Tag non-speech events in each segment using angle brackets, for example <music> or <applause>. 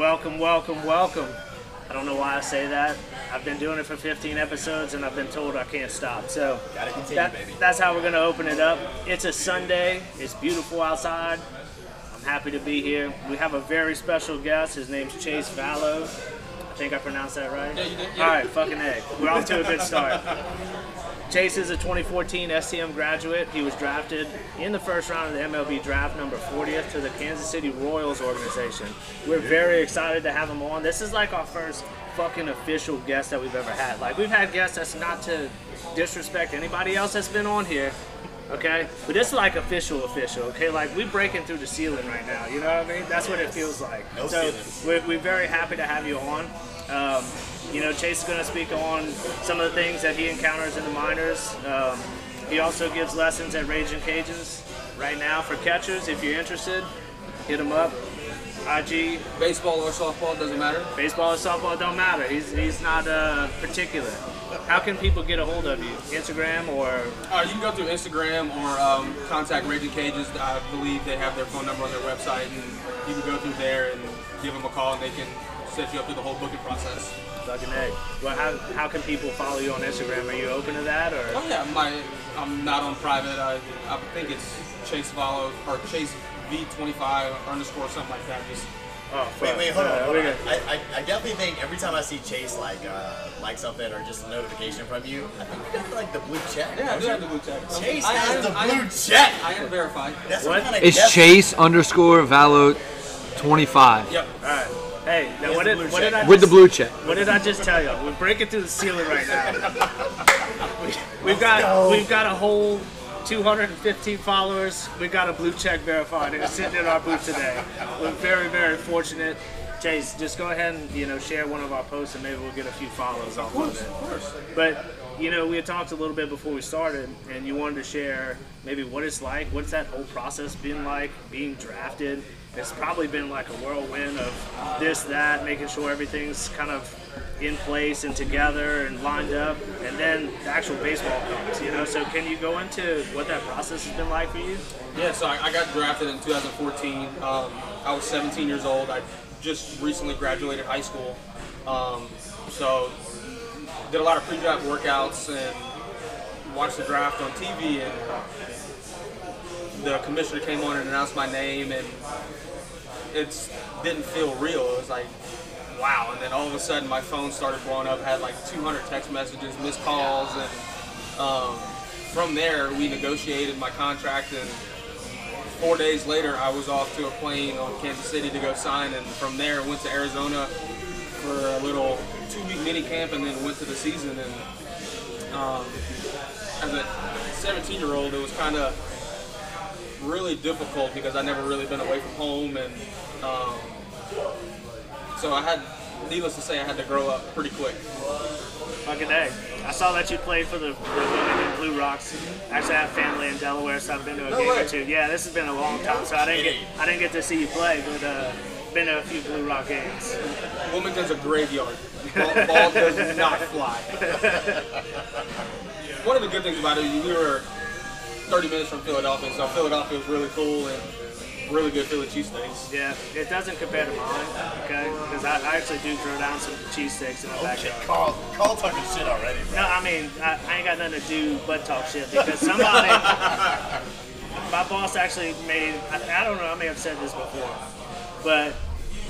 Welcome, welcome, welcome. I don't know why I say that. I've been doing it for 15 episodes and I've been told I can't stop. So continue, that- that's how we're going to open it up. It's a Sunday. It's beautiful outside. I'm happy to be here. We have a very special guest. His name's Chase Vallot. I think I pronounced that right. Yeah, you did, All right, fucking egg. We're off to a good start. Chase is a 2014 STM graduate. He was drafted in the first round of the MLB draft, number 40th, to the Kansas City Royals organization. We're very excited to have him on. This is like our first fucking official guest that we've ever had. Like, we've had guests that's not to disrespect anybody else that's been on here, okay? But this is like official, official, okay? Like, we're breaking through the ceiling right now, you know what I mean? That's what it feels like. No so, we're, we're very happy to have you on. Um, you know, Chase is going to speak on some of the things that he encounters in the minors. Um, he also gives lessons at Raging Cages right now for catchers. If you're interested, hit him up. IG, Baseball or softball doesn't matter. baseball or softball, don't matter. He's, he's not uh, particular. How can people get a hold of you? Instagram or Uh, you can go through Instagram or um, contact Raging Cages. I believe they have their phone number on their website, and you can go through there and give them a call, and they can set you up through the whole booking process. fucking egg? Well, how, how can people follow you on Instagram? Are you open to that or? Oh yeah, my I'm not on private. I, I think it's Chase Vallot or Chase V25 underscore something like that. Just Oh, Wait, wait, hold on. Hold we on. got- I, I, I definitely think every time I see Chase like uh, like something or just a notification from you, I think you got like the blue check. yeah, I don't do you? have the blue check. Chase I has am- the I blue am- check. I am verified. That's What? kind of It's Chase underscore Vallo 25 Yep. All right. Hey, now what did, blue what did. I with the blue check. What did I just tell you? We're breaking through the ceiling right now. <laughs> we, we've got go. we've got a whole 215 followers. We got a blue check verified. It's sitting in our booth today. We're very very fortunate. Chase, just go ahead and you know share one of our posts and maybe we'll get a few follows off of, it. Of course. But you know, we had talked a little bit before we started, and you wanted to share maybe what it's like. What's that whole process been like? Being drafted. It's probably been like a whirlwind of this, that, making sure everything's kind of in place and together and lined up, and then the actual baseball comes. You know, so can you go into what that process has been like for you? Yeah, so I, I got drafted in 2014. Um, I was 17 years old. I just recently graduated high school. Um, so did a lot of pre-draft workouts and watched the draft on TV. And the commissioner came on and announced my name, and it didn't feel real. It was like, wow. And then all of a sudden, my phone started blowing up. Had like 200 text messages, missed calls, and um, from there, we negotiated my contract and four days later, I was off to a plane on Kansas City to go sign, and from there went to Arizona for a little two-week mini camp, and then went to the season. And um, as a 17-year-old, it was kind of really difficult because I never really been away from home, and um, so I had, needless to say, I had to grow up pretty quick. Fucking day. I saw that you played for the, the Blue Rocks. Actually, I have family in Delaware, so I've been to a No game way. or two. Yeah, this has been a long time, so I didn't get I didn't get to see you play, but uh, been to a few Blue Rock games. Wilmington's a graveyard. <laughs> Ball, ball does not fly. One of the good things about it, we were 30 minutes from Philadelphia, so Philadelphia was really cool and really good Philly cheesesteaks. Yeah, it doesn't compare to mine, okay? Because I, I actually do throw down some cheesesteaks in the Okay, oh, backyard. Carl, Carl talking shit already, bro. No, I mean, I, I ain't got nothing to do but talk shit because somebody, <laughs> my boss actually made, I, I don't know, I may have said this before, but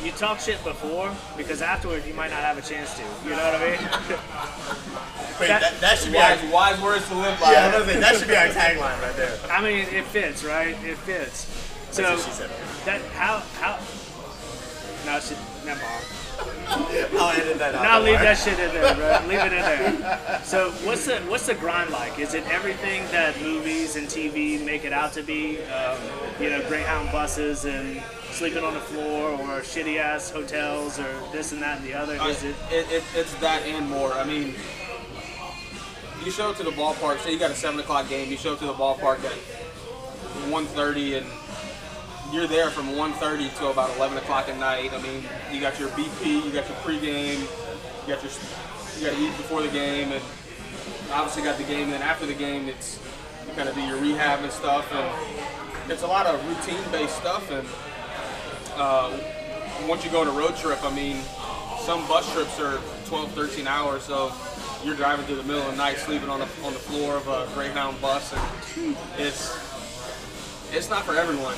you talk shit before because afterward you might not have a chance to. You know what I mean? <laughs> Wait, that, that should be our, Wise, wise words to live by. yeah, that should be our tagline right there. I mean, it fits, right? It fits. So That's what she said. that how how. No, she, never mind. I'll edit that out. No, don't leave that shit in there, bro. <laughs> Leave it in there. So, what's the what's the grind like? Is it everything that movies and TV make it out to be? Um, you know, Greyhound buses and sleeping on the floor, or shitty ass hotels, or this and that and the other. Is it? It, it, it's that and more. I mean, you show up to the ballpark. Say you got a seven o'clock game. You show up to the ballpark at 1.30 and you're there from 1.30 till about 11 o'clock at night. I mean, you got your BP, you got your pregame, you got your you got to eat before the game, and obviously got the game. And then after the game, it's you kind of do your rehab and stuff, and it's a lot of routine-based stuff. And uh, once you go on a road trip, I mean, some bus trips are 12, 13 hours, so you're driving through the middle of the night, sleeping on the on the floor of a Greyhound bus, and it's it's not for everyone.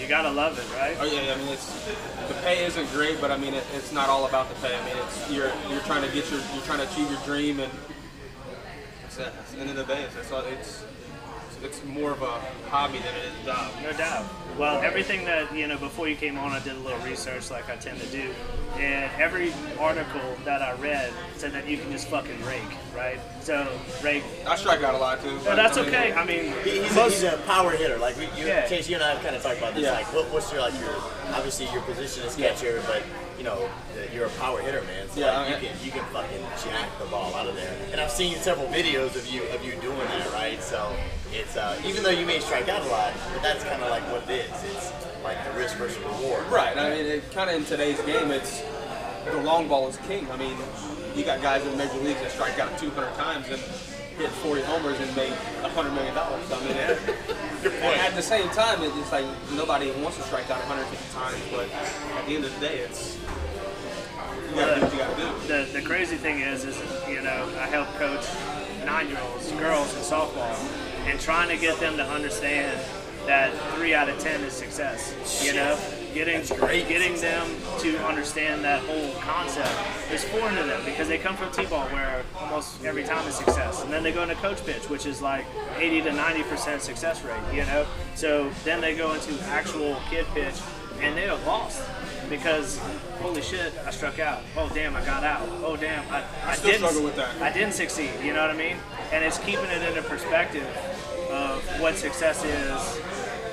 You gotta love it, right? Oh yeah, I mean it's the pay isn't great, but I mean it, it's not all about the pay. I mean it's you're you're trying to get your you're trying to achieve your dream, and it's at the end of the day, it's all it's it's more of a hobby than it is a job. No doubt. Well, everything that, you know, before you came on, I did a little research like I tend to do. And every article that I read said that you can just fucking rake, right? So, rake. I strike out a lot too. No, but, that's I mean, okay. I mean, He- He's a, he's a power hitter. Like we, you, Yeah. Chase, you and I have kind of talked about this. Yeah. Like, what, what's your like your obviously your position is catcher, but you know you're a power hitter, man. So Yeah, like, I- you can you can fucking jack the ball out of there. And I've seen several videos of you of you doing that, right? So it's uh, even though you may strike out a lot, but that's kind of like what it is. It's like the risk versus reward. Right. I mean, it, kind of in today's game, it's the long ball is king. I mean, you got guys in the major leagues that strike out 200 times and hit 40 homers and make 100 million dollars. I mean, <laughs> it, at the same time, it's like nobody wants to strike out 150 times, but at the end of the day, it's you gotta do what you gotta do. the, the crazy thing is, is, you know, I help coach nine-year-olds, girls in softball, and trying to get them to understand that three out of ten is success. You know, getting great. getting them to understand that whole concept is foreign to them because they come from t-ball where almost every time is success, and then they go into coach pitch, which is like 80 to 90 percent success rate. You know, so then they go into actual kid pitch, and they are lost because holy shit, I struck out. Oh damn, I got out. Oh damn, I, I, still didn't struggle with that. I didn't succeed. You know what I mean? And it's keeping it into perspective of what success is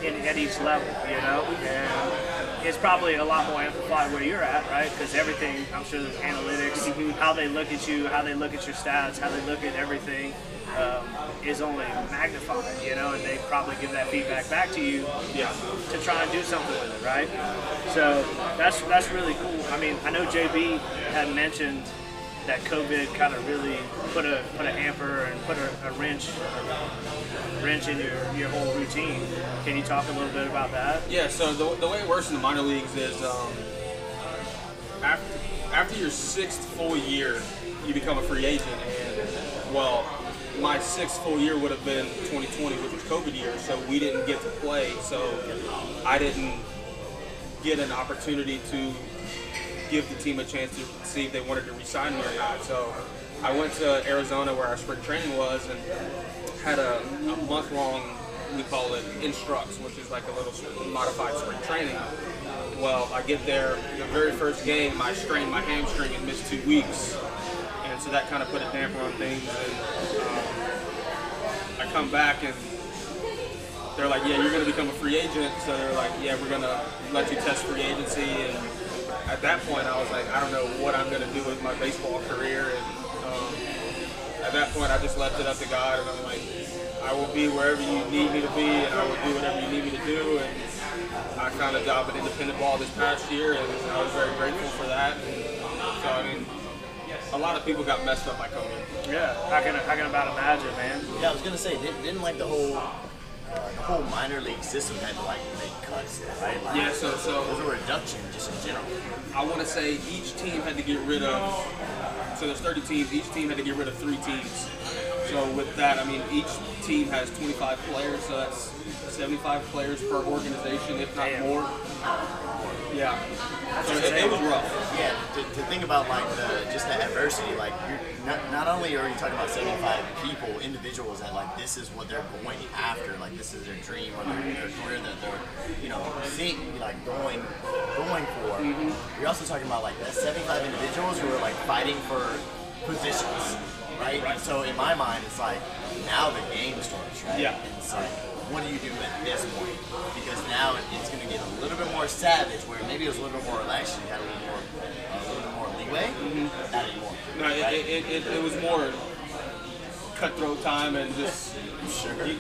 in, at each level. You know, and it's probably a lot more amplified where you're at, right? Because everything, I'm sure, the analytics, how they look at you, how they look at your stats, how they look at everything. Um, is only magnified, you know, and they probably give that feedback back to you Yeah. to try and do something with it, right? So that's that's really cool. I mean, I know JB had mentioned that COVID kind of really put a put a hamper and put a, a wrench wrench in your, your whole routine. Can you talk a little bit about that? Yeah, so the, the way it works in the minor leagues is um, after, after your sixth full year, you become a free agent. And, well, my sixth full year would have been 2020, which was COVID year, so we didn't get to play. So I didn't get an opportunity to give the team a chance to see if they wanted to resign me or not. So I went to Arizona where our spring training was and had a, a month long, we call it instructs, which is like a little modified spring training. Well, I get there, the very first game, I strained my hamstring and missed two weeks. And so that kind of put a damper on things. And um, I come back and they're like, yeah, you're going to become a free agent. So they're like, yeah, we're going to let you test free agency. And at that point, I was like, I don't know what I'm going to do with my baseball career. And um, at that point, I just left it up to God. And I'm like, I will be wherever you need me to be, and I will do whatever you need me to do. And I found a job at independent ball this past year, and I was very grateful for that. And so, I mean, a lot of people got messed up by COVID. Yeah, I can I can about imagine, man. Yeah, I was gonna say, didn't, didn't like the whole uh, the whole minor league system had to like make cuts, right? Like, Yeah, so so There's a reduction just in general. I want to say each team had to get rid of. So there's 30 teams. Each team had to get rid of three teams. So with that, I mean each team has 25 players, so that's 75 players per organization, if not Damn. more. Yeah. So it, it was rough. Yeah, to, to think about like the just the adversity, like you're not, not only are you talking about 75 people, individuals that like this is what they're going after, like this is their dream or their, their career that they're, you know, seeing like going going for. Mm-hmm. You're also talking about like that 75 individuals who are like fighting for positions, right? And so in my mind, it's like now the game starts, right? Yeah. And it's like, what do you do at this point? Because now it- it's going to get a little bit more savage, where maybe it was a little bit more relaxed, you had a little more, a little bit more leeway. Not anymore. Mm-hmm. No, it, right? it, it, it was more cutthroat time and just Sure. you-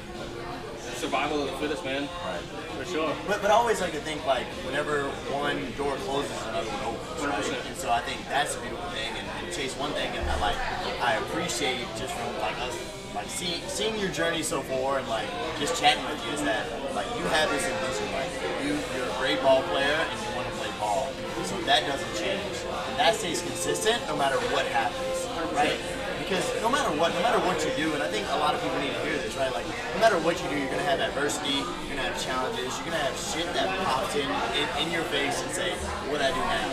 survival of the fittest, man. Right. For sure. But, but I always like to think like whenever one door closes, another one opens, right? And so I think that's a beautiful thing. And, and Chase, one thing I like, I appreciate just from like us, like seeing seeing your journey so far and like just chatting with you is that like you have this ambition, like you you're a great ball player and you want to play ball. So that doesn't change. And That stays consistent no matter what happens, right? Because no matter what, no matter what you do, and I think a lot of people need to hear this, right? Like, no matter what you do, you're gonna have adversity, you're gonna have challenges, you're gonna have shit that pops in in, in your face and say, "What I do now?"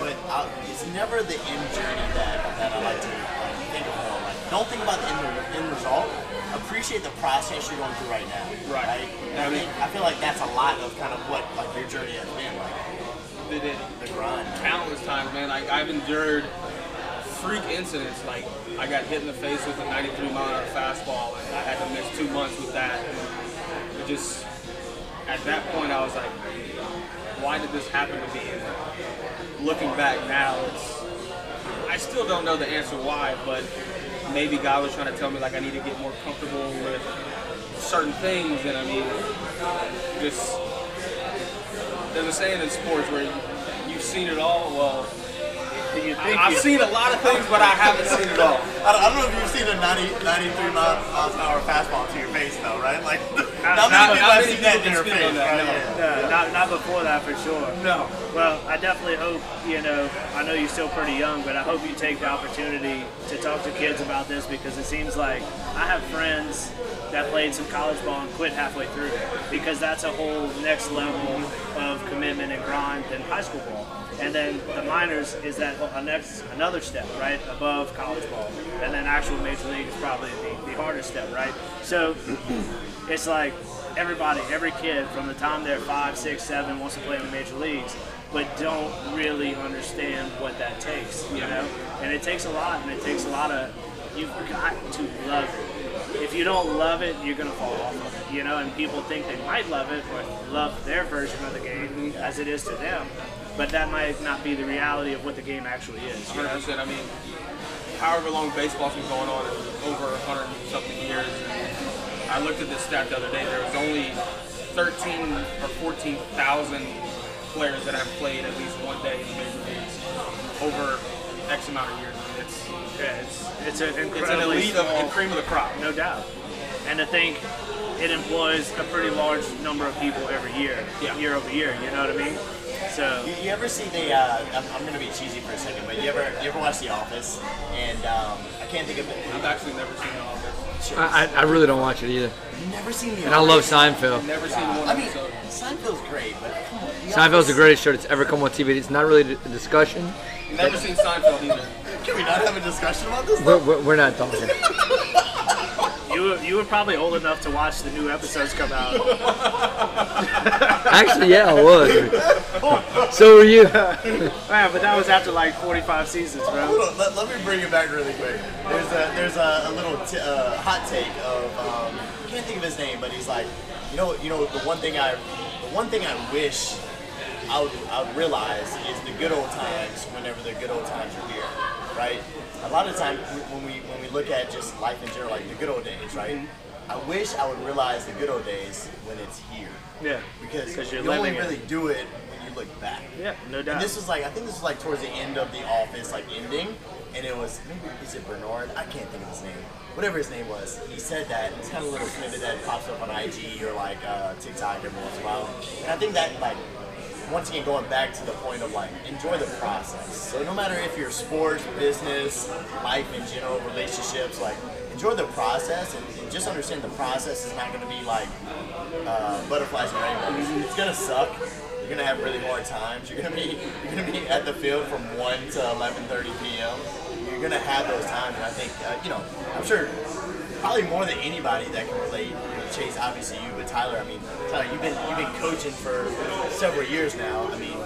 But uh, it's never the end journey that that I like to like, think of don't think about the end, end result. Appreciate the process you're going through right now. Right. And I think I feel like that's a lot of kind of what like your journey has been, like Did it the grind. countless times, man. Like I've endured freak incidents. Like I got hit in the face with a 93 mile an hour fastball, and I had to miss two months with that. And it just at that point, I was like, why did this happen to me? And looking back now, it's I still don't know the answer why, but maybe God was trying to tell me like I need to get more comfortable with certain things, and I mean, just there's a saying in sports where you, you've seen it all. Well, You I, think I've you- seen a lot of things, but I haven't seen it all. I don't, I don't know if you've seen a 90, 93 mile- miles an hour fastball to your face, though, right? Like, <laughs> Not- not, many people have seen that in face, that, right? no. Yeah. No, not, not before that for sure. No. Well, I definitely hope, you know, I know you're still pretty young, but I hope you take the opportunity to talk to kids about this because it seems like I have friends that played some college ball and quit halfway through because that's a whole next level of commitment and grind than high school ball. And then the minors is that a next another step, right, above college ball. And then actual major league is probably the, the hardest step, right? So it's like everybody, every kid from the time they're five, six, seven wants to play in the major leagues, but don't really understand what that takes, you know? And it takes a lot, and it takes a lot of, you've got to love it. If you don't love it, you're going to fall off of it, you know? And people think they might love it or love their version of the game mm-hmm. as it is to them, but that might not be the reality of what the game actually is. 100%. I mean, however long baseball's been going on, over 100 something years. I looked at this stat the other day. There was only 13 or 14,000 players that have played at least one day in the major leagues over X amount of years. It's Yeah, it's, it's an it's an elite of small- and cream of the crop. no doubt. And to think it employs a pretty large number of people every year, Yeah. year over year. You know what I mean? So You, you ever see the? Uh, I'm, I'm gonna be cheesy for a second, but you ever you ever watch The Office? And um, I can't think of it. I've actually never seen The Office. I, I I really don't watch it either. You've never seen The And I love Office? Seinfeld. Never seen one I mean, episode. Seinfeld's great, but come on. The Seinfeld's the greatest show that's ever come on TV. It's not really a discussion. Never seen Seinfeld either. Can we not have a discussion about this? We're, we're, we're not talking. <laughs> you were, you were probably old enough to watch the new episodes come out. <laughs> Actually, yeah, I was. So were you. <laughs> Man, but that was after like 45 seasons, bro. Hold let, let me bring it back really quick. There's a there's a, a little t- uh, hot take of um, I can't think of his name, but he's like, you know, you know, the one thing I, the one thing I wish I would, I would realize is the good old times whenever the good old times are here, right? A lot of times when we when we look at just life in general, like the good old days, right? I wish I would realize the good old days when it's here, Yeah, because you're you only living it. really do it when you look back. Yeah, no And doubt. this was like I think this was like towards the end of the office, like ending, and it was maybe is it Bernard? I can't think of his name. Whatever his name was, he said that. It's kind of a little snippet that pops up on IG or like uh, TikTok every once in a while. And I think that like once again going back to the point of like enjoy the process. So no matter if you're sports, business, life in general, relationships, like enjoy the process and, and just understand the process is not going to be like uh, butterflies and rainbows. It's gonna suck. You're gonna have really hard times. You're gonna be you're gonna be at the field from one to 11:30 p.m. You're gonna have those times, and I think uh, you know I'm sure probably more than anybody that can relate. Chase, obviously you, but Tyler. I mean, Tyler, you've been you've been coaching for several years now. I mean,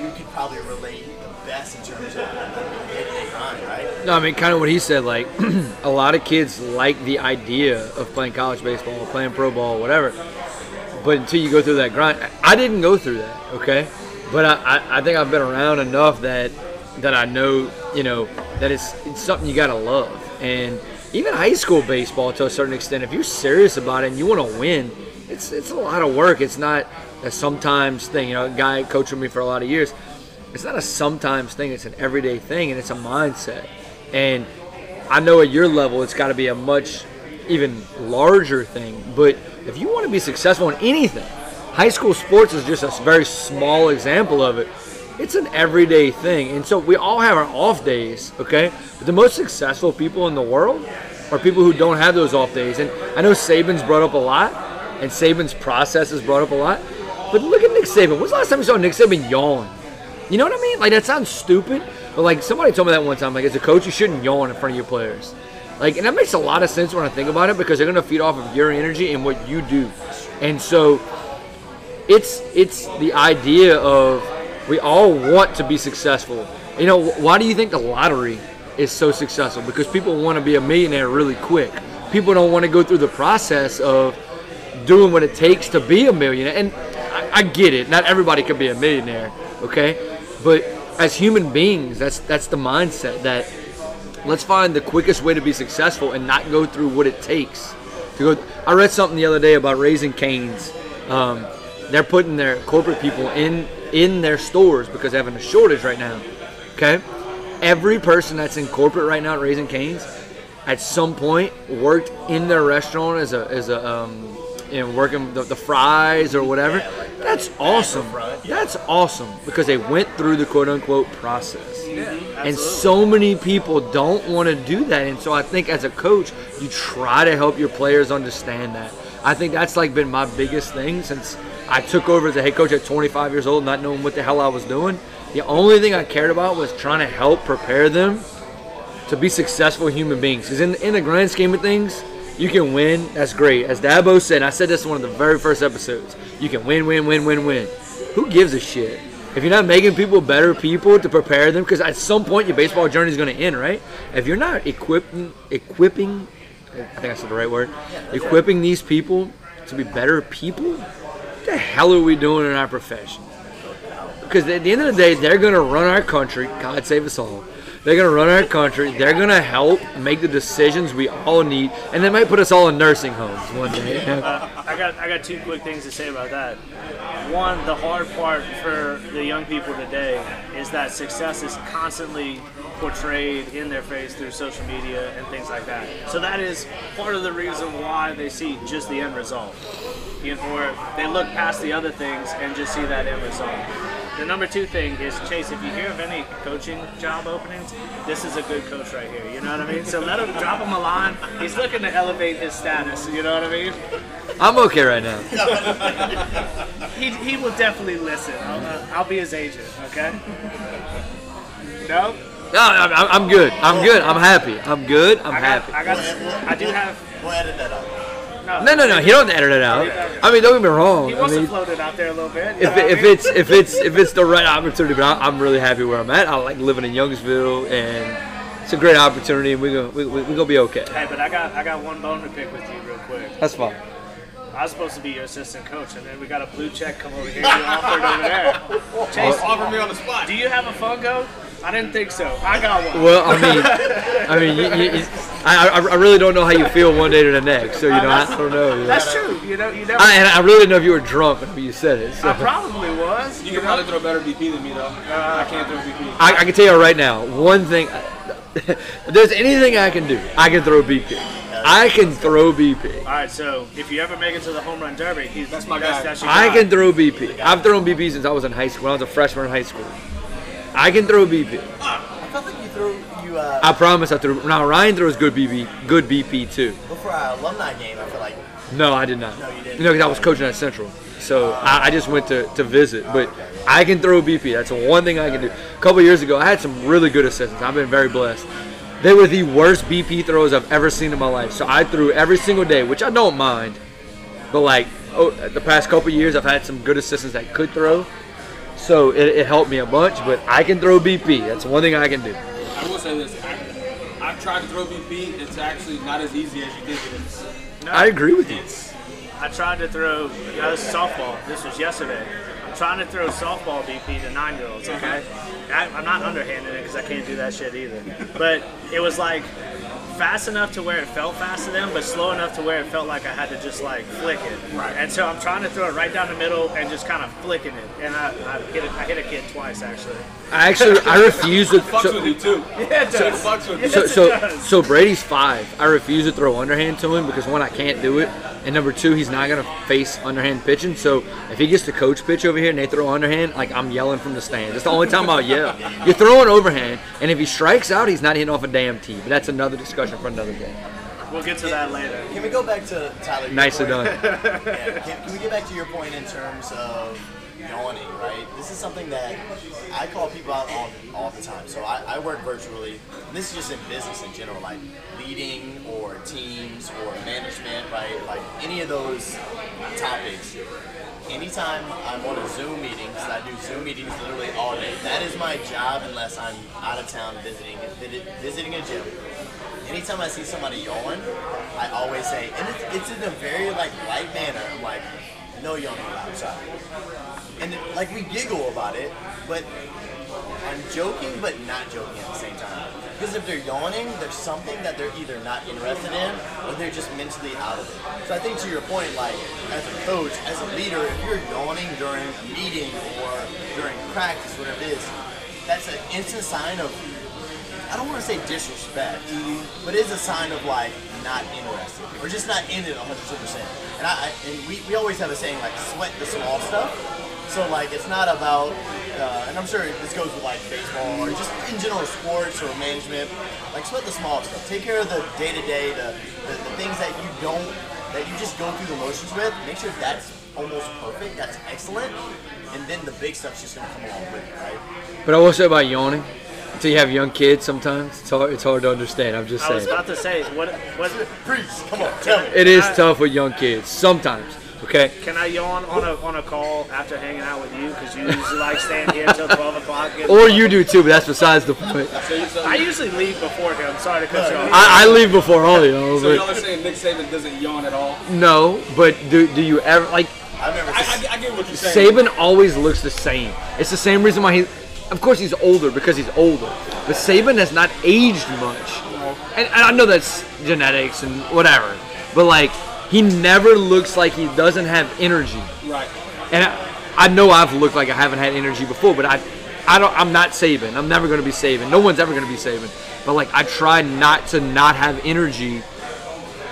you could probably relate the best in terms of day-to-day grind, right? No, I mean, kind of what he said. Like, <clears throat> a lot of kids like the idea of playing college baseball, playing pro ball, whatever. But until you go through that grind, I didn't go through that. Okay, but I, I, I think I've been around enough that that I know, you know, that it's it's something you gotta love. And even high school baseball, to a certain extent, if you're serious about it and you want to win, it's it's a lot of work. It's not a sometimes thing. You know, a guy coached with me for a lot of years. It's not a sometimes thing. It's an everyday thing, and it's a mindset. And I know at your level, it's got to be a much even larger thing. But if you want to be successful in anything, high school sports is just a very small example of it. It's an everyday thing. And so we all have our off days, okay? But the most successful people in the world are people who don't have those off days. And I know Saban's brought up a lot, and Saban's process is brought up a lot. But look at Nick Saban. When's the last time you saw Nick Saban yawn? You know what I mean? Like that sounds stupid, but like somebody told me that one time. Like as a coach, you shouldn't yawn in front of your players. Like, and that makes a lot of sense when I think about it because they're gonna feed off of your energy and what you do. And so, it's it's the idea of we all want to be successful. You know, why do you think the lottery is so successful? Because people want to be a millionaire really quick. People don't want to go through the process of doing what it takes to be a millionaire. And I, I get it. Not everybody can be a millionaire, okay? But as human beings, that's that's the mindset that let's find the quickest way to be successful and not go through what it takes to go. I read something the other day about Raising Cane's. Um, they're putting their corporate people in in their stores because they're having a shortage right now. Okay, every person that's in corporate right now at Raising Cane's at some point worked in their restaurant as a as a um, you know working the, the fries or whatever. That's awesome. That's awesome because they went through the quote unquote process. Yeah, And so many people don't want to do that. And so I think as a coach, you try to help your players understand that. I think that's like been my biggest thing since I took over as a head coach at 25 years old, not knowing what the hell I was doing. The only thing I cared about was trying to help prepare them to be successful human beings. Because in, in the grand scheme of things, you can win. That's great. As Dabo said, I said this in one of the very first episodes. You can win, win, win, win, win. Who gives a shit? If you're not making people better people to prepare them, because at some point your baseball journey is going to end, right? If you're not equipping, equipping, I think I said the right word, equipping these people to be better people, what the hell are we doing in our profession? Because at the end of the day, they're going to run our country. God save us all. They're going to run our country. They're going to help make the decisions we all need, and they might put us all in nursing homes one day. Uh, <laughs> I got I got two quick things to say about that. One, the hard part for the young people today is that success is constantly portrayed in their face through social media and things like that. So that is part of the reason why they see just the end result. You know, or they look past the other things and just see that end result. The number two thing is Chase. If you hear of any coaching job openings, this is a good coach right here. You know what I mean? So let him drop him a line. He's looking to elevate his status. You know what I mean? I'm okay right now. <laughs> He, he will definitely listen. I'll, uh, I'll be his agent. Okay? No. No, I'm, I'm- I'm good. I'm good. I'm happy. I'm good. I'm I got. happy. I got. I do have. We'll edit that out. No, no, no. He don't edit it out. I mean, don't get me wrong. He I wants mean, to float it out there a little bit. if, it, if it's if it's if it's the right opportunity, but I, I'm really happy where I'm at. I like living in Youngsville, and it's a great opportunity, and we're gonna we, we, we're gonna be okay. Hey, but I got I got one bone to pick with you real quick. That's fine. I was supposed to be your assistant coach, and then we got a blue check come over here. You offered over there. <laughs> Chase, Offer me on the spot. do you have a phone code? I didn't think so. I got one. Well, I mean, I mean, you, you, you- I, I I really don't know how you feel one day to the next. So you know, I don't know. You know. That's true. You know, you never. I, and I really didn't know if you were drunk when you said it. So. I probably was. You can probably throw better BP than me though. I can't throw BP. I, I can tell you right now, one thing. if <laughs> there's anything I can do, I can throw BP. I can throw BP. All right, so if you ever make it to the home run derby, he's That's my guy. That's your I guy. can throw BP. I've thrown BP since I was in high school. When I was a freshman in high school. I can throw BP. I felt like you threw you uh, I promise I threw. Now Ryan throws good BP, good BP too. before our alumni game. I feel like No, I did not. No, you didn't. No, because I was coaching at Central, so I, I just went to, to visit. But I can throw BP. That's the one thing I can do. A couple years ago, I had some really good assistants. I've been very blessed. They were the worst BP throws I've ever seen in my life. So I threw every single day, which I don't mind. But like oh, the past couple years, I've had some good assistants that could throw. So it, it helped me a bunch. But I can throw BP. That's one thing I can do. I will say this. I, I've tried to throw BP. It's actually not as easy as you think it is. No, I agree with you. I tried to throw. Yeah, this is softball. This was yesterday. I'm trying to throw softball BP to nine-year-olds. Okay, uh-huh. I, I'm not underhanding it because I can't do that shit either. But it was like fast enough to where it felt fast to them, but slow enough to where it felt like I had to just like flick it. Right. And so I'm trying to throw it right down the middle and just kind of flicking it. And I, I hit it. I hit a kid twice actually. I actually I refuse to. Fucks so- with you too. Yeah, it So it does. fucks with you. Yes, So, it so, does. so Brady's five. I refuse to throw underhand to him because one, I can't do it, And number two, he's not gonna face underhand pitching. So if he gets to coach pitch over here and they throw underhand, like I'm yelling from the stands. That's the only time I'll yell. You're throwing overhand, and if he strikes out, he's not hitting off a damn tee. But that's another discussion for another day. We'll get to that later. Can we go back to Tyler? Nicely done. <laughs> Yeah, can, can we get back to your point in terms of yawning, right? This is something that I call people out on all the time. So I, I work virtually. This is just in business in general, like leading or teams or management, right? Like any of those topics. Anytime I'm on a Zoom meeting, because I do Zoom meetings literally all day. That is my job unless I'm out of town visiting visiting a gym anytime I see somebody yawn, I always say, and it's, it's in a very like light manner. I'm like, no yawning allowed, sorry. And like we giggle about it, but I'm joking, but not joking at the same time. Because if they're yawning, there's something that they're either not interested in or they're just mentally out of it. So I think to your point, like as a coach, as a leader, if you're yawning during a meeting or during practice, whatever it is, that's an instant sign of I don't want to say disrespect, but it's a sign of like not interested or just not in it 100%. And I, I and we, we always have a saying like sweat the small stuff. So like it's not about, uh, and I'm sure this goes with like baseball or just in general sports or management. Like sweat the small stuff. Take care of the day to day, the the the things that you don't that you just go through the motions with. Make sure that's almost perfect. That's excellent. And then the big stuff's just gonna come along with it, right? But I will say about yawning, until you have young kids, sometimes it's hard. It's hard to understand. I'm just saying I was about to say, what, what, Preach. Come on, tell me. It is I- tough with young kids sometimes. Okay. can I yawn on a on a call after hanging out with you? Because you usually like staying here until <laughs> 12 o'clock. getting- Or you do too, but that's besides the point. So, you, so, I usually leave before him. Sorry to cut you off. I, I leave before all you know, so y'all are saying Nick Saban doesn't yawn at all? no. But do do you ever like? I've never I. I, I get what you're saying. Saban always looks the same. It's the same reason why he, of course, he's older because he's older. But Saban has not aged much, and, and I know that's genetics and whatever. But like, he never looks like he doesn't have energy. Right. And I, I know I've looked like I haven't had energy before, but I, I don't. I'm not Saban. I'm never going to be Saban. No one's ever going to be Saban. But like, I try not to not have energy.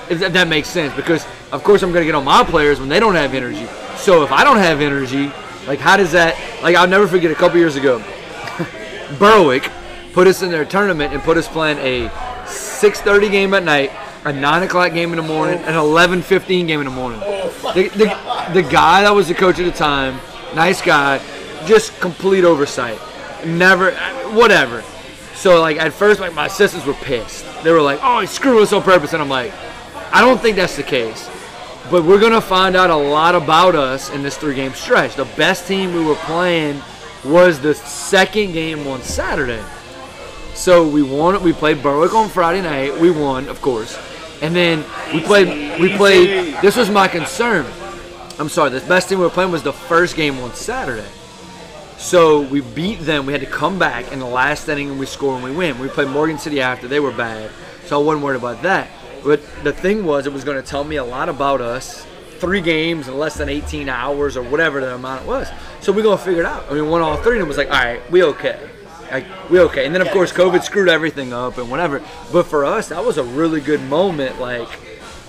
If that, that makes sense, because of course I'm going to get on my players when they don't have energy. So if I don't have energy, like how does that? Like I'll never forget a couple years ago, <laughs> Berwick put us in their tournament and put us playing a 6:30 game at night, a 9 o'clock game in the morning, an 11:15 game in the morning. The, the, the guy that was the coach at the time, nice guy, just complete oversight. Never, whatever. So like at first, like my assistants were pissed. They were like, "Oh, he's screwing us on purpose," and I'm like, "I don't think that's the case." But we're gonna find out a lot about us in this three-game stretch. The best team we were playing was the second game on Saturday. So we won. We played Berwick on Friday night. We won, of course, and then we played. We played. This was my concern. I'm sorry. The best team we were playing was the first game on Saturday. So we beat them. We had to come back in the last inning and we score and we win. We played Morgan City after. They were bad. So I wasn't worried about that. But the thing was, it was going to tell me a lot about us. Three games in less than 18 hours or whatever the amount it was. So we're going to figure it out. I mean, we won all three and it was like, all right, we okay. Like, we okay. And then, of course, COVID screwed everything up and whatever. But for us, that was a really good moment. Like,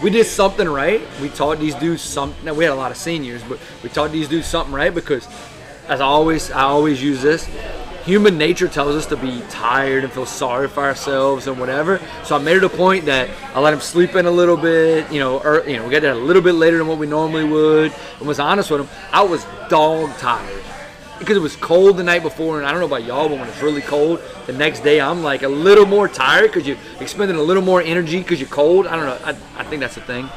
we did something right. We taught these dudes something. We had a lot of seniors, but we taught these dudes something right because, as I always, I always use this. Human nature tells us to be tired and feel sorry for ourselves and whatever. So I made it a point that I let him sleep in a little bit. You know, or you know, we got there a little bit later than what we normally would. And was honest with him. I was dog tired because it was cold the night before, and I don't know about y'all, but when it's really cold, the next day I'm like a little more tired because you're expending a little more energy because you're cold. I don't know. I, I think that's the thing.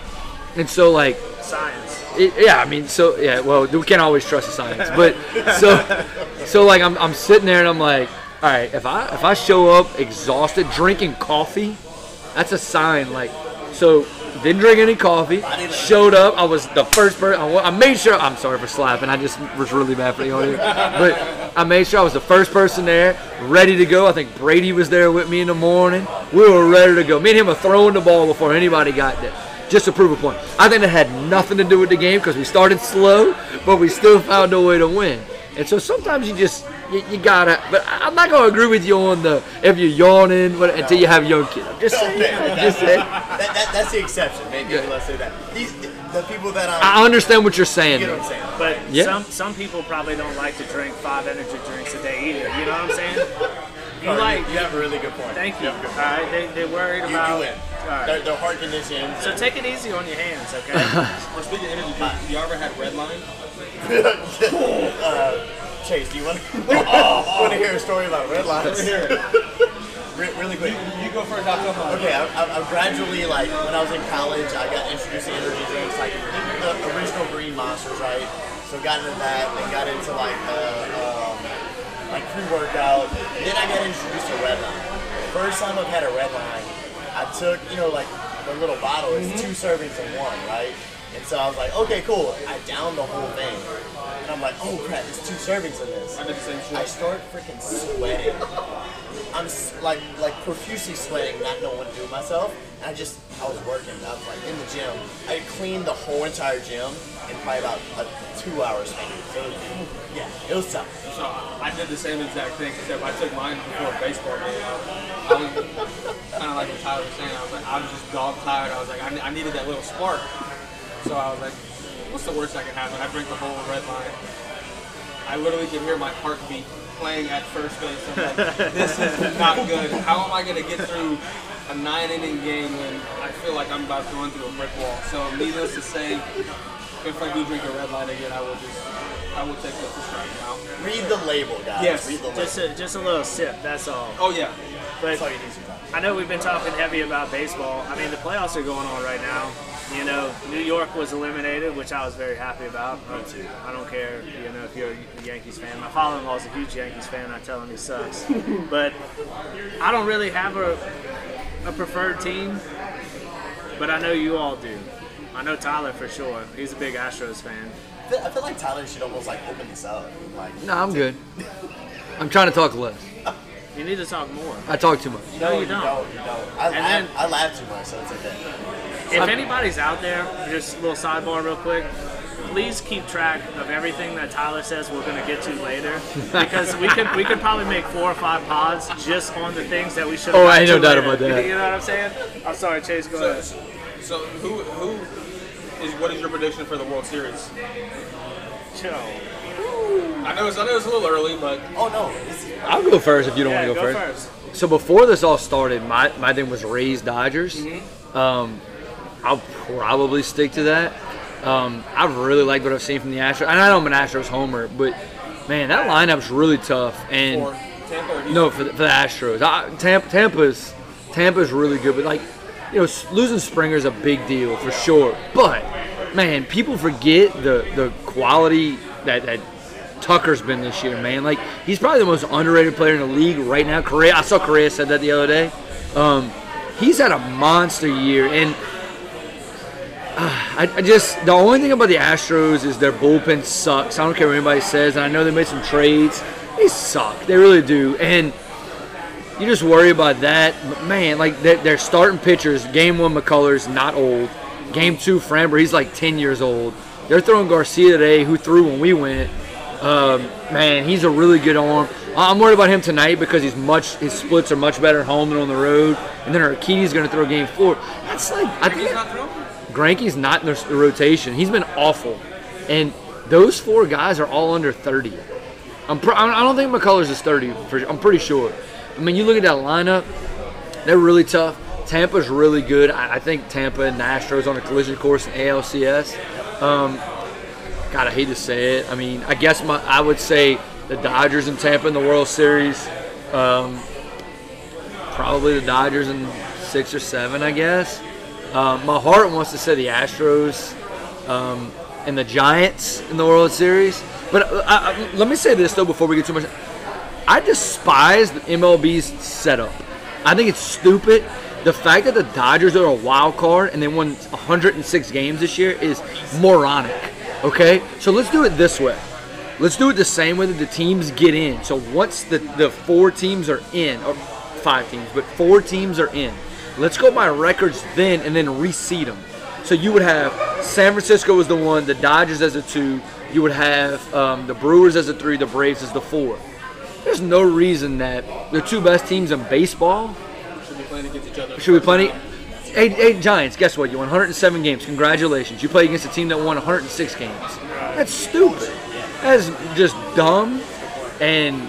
And so like, Science. it, yeah, I mean, so yeah. Well, we can't always trust the science, but <laughs> so so like I'm, I'm sitting there and I'm like, all right, if I if I show up exhausted, drinking coffee, that's a sign. Like, so didn't drink any coffee. Showed up. I was the first person. I, I made sure. I'm sorry for slapping. I just was really bad for the audience, but I made sure I was the first person there, ready to go. I think Brady was there with me in the morning. We were ready to go. Me and him were throwing the ball before anybody got there just to prove a point. I think it had nothing to do with the game because we started slow, but we still found a way to win. And so sometimes you just you, you gotta. But I- I'm not gonna agree with you on the if you're yawning what, until you have young kids. I'm just saying. I'm just saying. That, that, that's the exception. Maybe let's say that. These, the people that I'm. I understand what you're saying. you know what. I'm saying? But Yeah. some some people probably don't like to drink five energy drinks a day either. You know what I'm saying? You Or like? you have a really good point. Thank you. you. All have a good point. right, they they're worried You, about. you win. All right. They're, they're heart conditioned. So take it easy on your hands, okay? <laughs> Well, speaking of energy drinks, you ever had red line? Uh, <laughs> Chase, do you want to <laughs> hear a story about red lines? <laughs> Re- really quick. You go first, I'll come on. Okay, I, I, I gradually, like, when I was in college, I got introduced to energy drinks, like the original Green Monsters, right? So got into that, then got into, like, uh, um, like pre-workout. Then I got introduced to Red Line. First time I've had a Red Line, I took, you know, like, the little bottle, it's two servings in one, right? And so I was like, okay, cool. I downed the whole thing. And I'm like, oh crap, there's two servings in this. I did the same shit. I start freaking sweating. I'm like like profusely sweating, not knowing what to do with myself. And I just I was working. I was like in the gym. I cleaned the whole entire gym in probably about a two hour span. So it was, yeah, it was tough. So I did the same exact thing, except I took mine before a baseball game. I was kind of like what Tyler was saying. I was like, I was just dog tired. I was like, I, I needed that little spark. So I was like, what's the worst that can happen? I drink the whole red line. I literally could hear my heartbeat playing at first base. I'm like, this is not good. How am I going to get through a nine inning game when I feel like I'm about to run through a brick wall? So needless to say, if I do drink a red line again, I will just, I will take this strike now. Read the label, guys. Yes. Read the label. just a, just a little sip, that's all. Oh yeah. But That's all you need sometimes. I know we've been talking heavy about baseball. I mean, the playoffs are going on right now. You know, New York was eliminated, which I was very happy about. I don't care, you know, if you're a Yankees fan. My father-in-law is a huge Yankees fan. I tell him he sucks, <laughs> but I don't really have a a preferred team. But I know you all do. I know Tyler for sure. He's a big Astros fan. I feel, like Tyler should almost like open this up. Like, No, I'm good. <laughs> I'm trying to talk less. You need to talk more. I talk too much. No, you you don't. don't. You don't. I, And laugh, then- I laugh too much, so it's okay. If anybody's out there, just a little sidebar real quick. Please keep track of everything that Tyler says we're going to get to later, because we could we could probably make four or five pods just on the things that we should. Oh, I ain't no doubt about <laughs> that. You know what I'm saying? I'm sorry, Chase. Go So, ahead. so who who is what is your prediction for the World Series? Chill. I know it's I know it's a little early, but Oh no, I'll go first if you don't Yeah, want to go go first. first. So before this all started, my, my thing was Rays Dodgers. Mm-hmm. Um, I'll probably stick to that. Um, I really like what I've seen from the Astros. And I know I'm an Astros homer, but man, that lineup's really tough. And for Tampa no, for the, for the Astros, I, Tampa, Tampa's Tampa's really good, but like you know, losing Springer's a big deal for sure. But man, people forget the the quality that that Tucker's been this year, man. Like he's probably the most underrated player in the league right now. Correa, I saw Correa said that the other day. Um, he's had a monster year, and <sighs> I, I just the only thing about the Astros is their bullpen sucks. I don't care what anybody says, and I know they made some trades. They suck. They really do, and you just worry about that. But man, like they're, starting pitchers. Game one, McCullers not old. Game two, Framber, he's like 10 years old. They're throwing Garcia today, who threw when we went. Um, man, he's a really good arm. I'm worried about him tonight because he's much. His splits are much better at home than on the road. And then Urquidy's going to throw game four. That's like I think He's Greinke's not in the rotation. He's been awful, and those four guys are all under 30. I'm pr- I don't think McCullers is 30. For, I'm pretty sure. I mean, you look at that lineup; they're really tough. Tampa's really good. I, I think Tampa and Astros on a collision course in ALCS. Um, God, I hate to say it. I mean, I guess my I would say the Dodgers and Tampa in the World Series. Um, probably the Dodgers in six or seven, I guess. Um, my heart wants to say the Astros um, and the Giants in the World Series. But uh, I, I, let me say this though before we get too much. I despise the MLB's setup. I think it's stupid. The fact that the Dodgers are a wild card and they won 106 games this year is moronic. Okay, so let's do it this way. Let's do it the same way that the teams get in. So once the, the four teams are in, or five teams, but four teams are in, let's go by records then and then reseed them. So you would have San Francisco as the one, the Dodgers as a two, you would have um, the Brewers as a three, the Braves as the four. There's no reason that the two best teams in baseball Should be playing against each other. should be playing. Hey, hey, Giants, guess what? You won 107 games. Congratulations. You play against a team that won 106 games. That's stupid. That's just dumb. And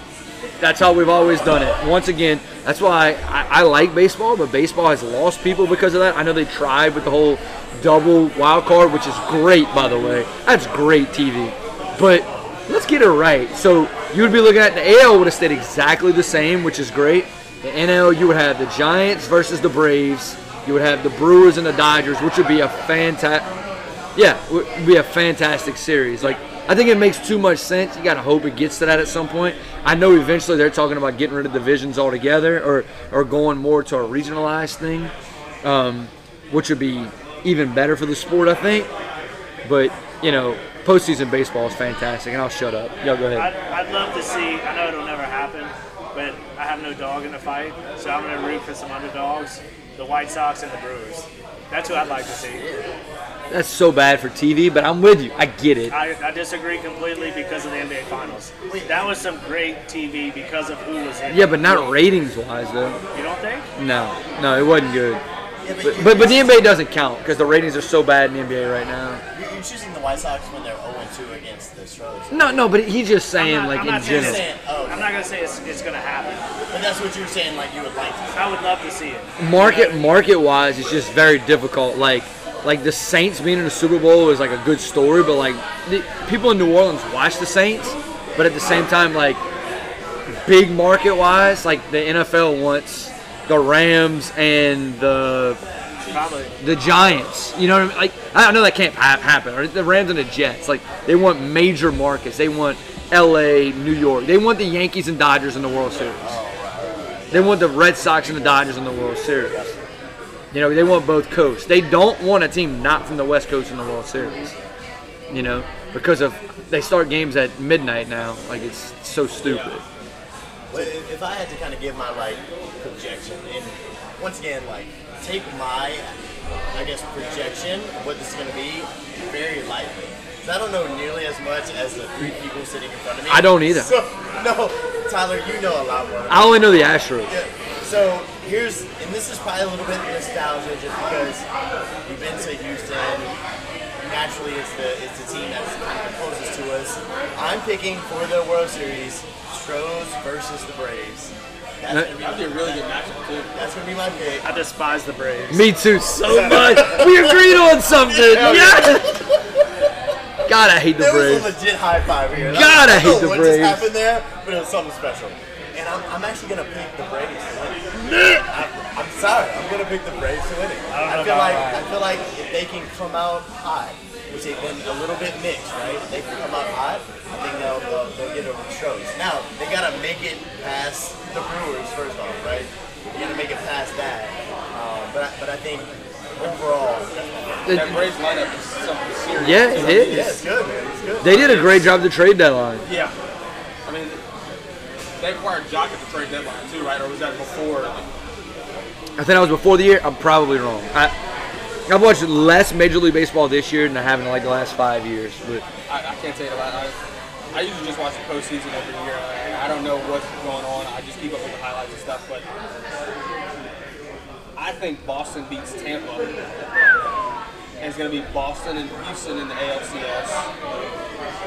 that's how we've always done it. Once again, that's why I, I like baseball, but baseball has lost people because of that. I know they tried with the whole double wild card, which is great, by the way. That's great TV. But let's get it right. So you would be looking at the AL would have stayed exactly the same, which is great. The NL, you would have the Giants versus the Braves. You would have the Brewers and the Dodgers, which would be a fantastic. Yeah, would be a fantastic series. Like I think it makes too much sense. You got to hope it gets to that at some point. I know eventually they're talking about getting rid of divisions altogether, or or going more to a regionalized thing, um, which would be even better for the sport, I think. But you know, postseason baseball is fantastic, and I'll shut up. Y'all go ahead. I'd, I'd love to see. I know it'll never happen, but I have no dog in the fight, so I'm going to root for some underdogs: the White Sox and the Brewers. That's who I'd like to see. That's so bad for TV, but I'm with you. I get it. I, I disagree completely because of the NBA Finals. That was some great TV because of who was in. Yeah, but not ratings wise though. You don't think? No, no, it wasn't good. Yeah, But you're- but, but the NBA doesn't count because the ratings are so bad in the NBA right now. You're, you're choosing the White Sox when they're 0-2 against the Stros. No, no, but he's just saying I'm not- like I'm in not saying general. saying, oh, I'm not going to say it's, it's going to happen. but that's what you're saying. Like you would like to. See. I would love to see it. market market wise it's just very difficult like like the saints being in the super bowl is like a good story but like the, people in new orleans watch the saints but at the same time like big market wise like the nfl wants the rams and the Probably. the giants. You know what i mean? Like i know that can't ha- happen. Or the rams and the jets like they want major markets. They want la new york. They want the yankees and dodgers in the world series. They want the Red Sox and the Dodgers in the World Series. You know, they want both coasts. They don't want a team not from the West Coast in the World Series. You know, because of they start games at midnight now. Like it's so stupid. Well, if I had to kind of give my like projection, and once again, like take my, I guess projection of what this is going to be very lightly. I don't know nearly as much as the three people sitting in front of me. I don't either. So, <laughs> no, Tyler, you know a lot more. I only know the Astros. Yeah. So here's, and this is probably a little bit nostalgia, just because we've been to Houston. Naturally, it's the it's the team that's kind of closest to us. I'm picking for the World Series, Stros versus the Braves. That's gonna be, That'd be a really good matchup too. that's gonna be my pick. I despise the Braves. Me too, so <laughs> much. we agreed on something. Yeah. <laughs> God, I hate the Braves. There was a Braves. legit high five here. God, I don't know hate the what Braves. just happened there, but it was something special. And I'm, I'm actually gonna pick the Braves to win. it. I'm, I'm sorry, I'm gonna pick the Braves to win it. I don't know I feel like that. I feel like if they can come out hot, which they've been a little bit mixed, right? If they can come out hot, I think they'll, they'll, they'll get over the Stros. Now they gotta make it past the Brewers first off, right? You gotta make it past that. Um, but I, but I think overall, That Braves lineup is something serious. Yeah, it is. yeah, it's good, man. It's good. They did a great job at the trade deadline. Yeah. They acquired Joc at the trade deadline too, right? Or was that before? I think that was before the year. I'm probably wrong. I, I've watched less Major League Baseball this year than I have in like the last five years. But I, I can't say you that. I, I usually just watch the postseason every year. I don't know what's going on. I just keep up with the highlights and stuff. But I think Boston beats Tampa. And it's going to be Boston and Houston in the ALCS.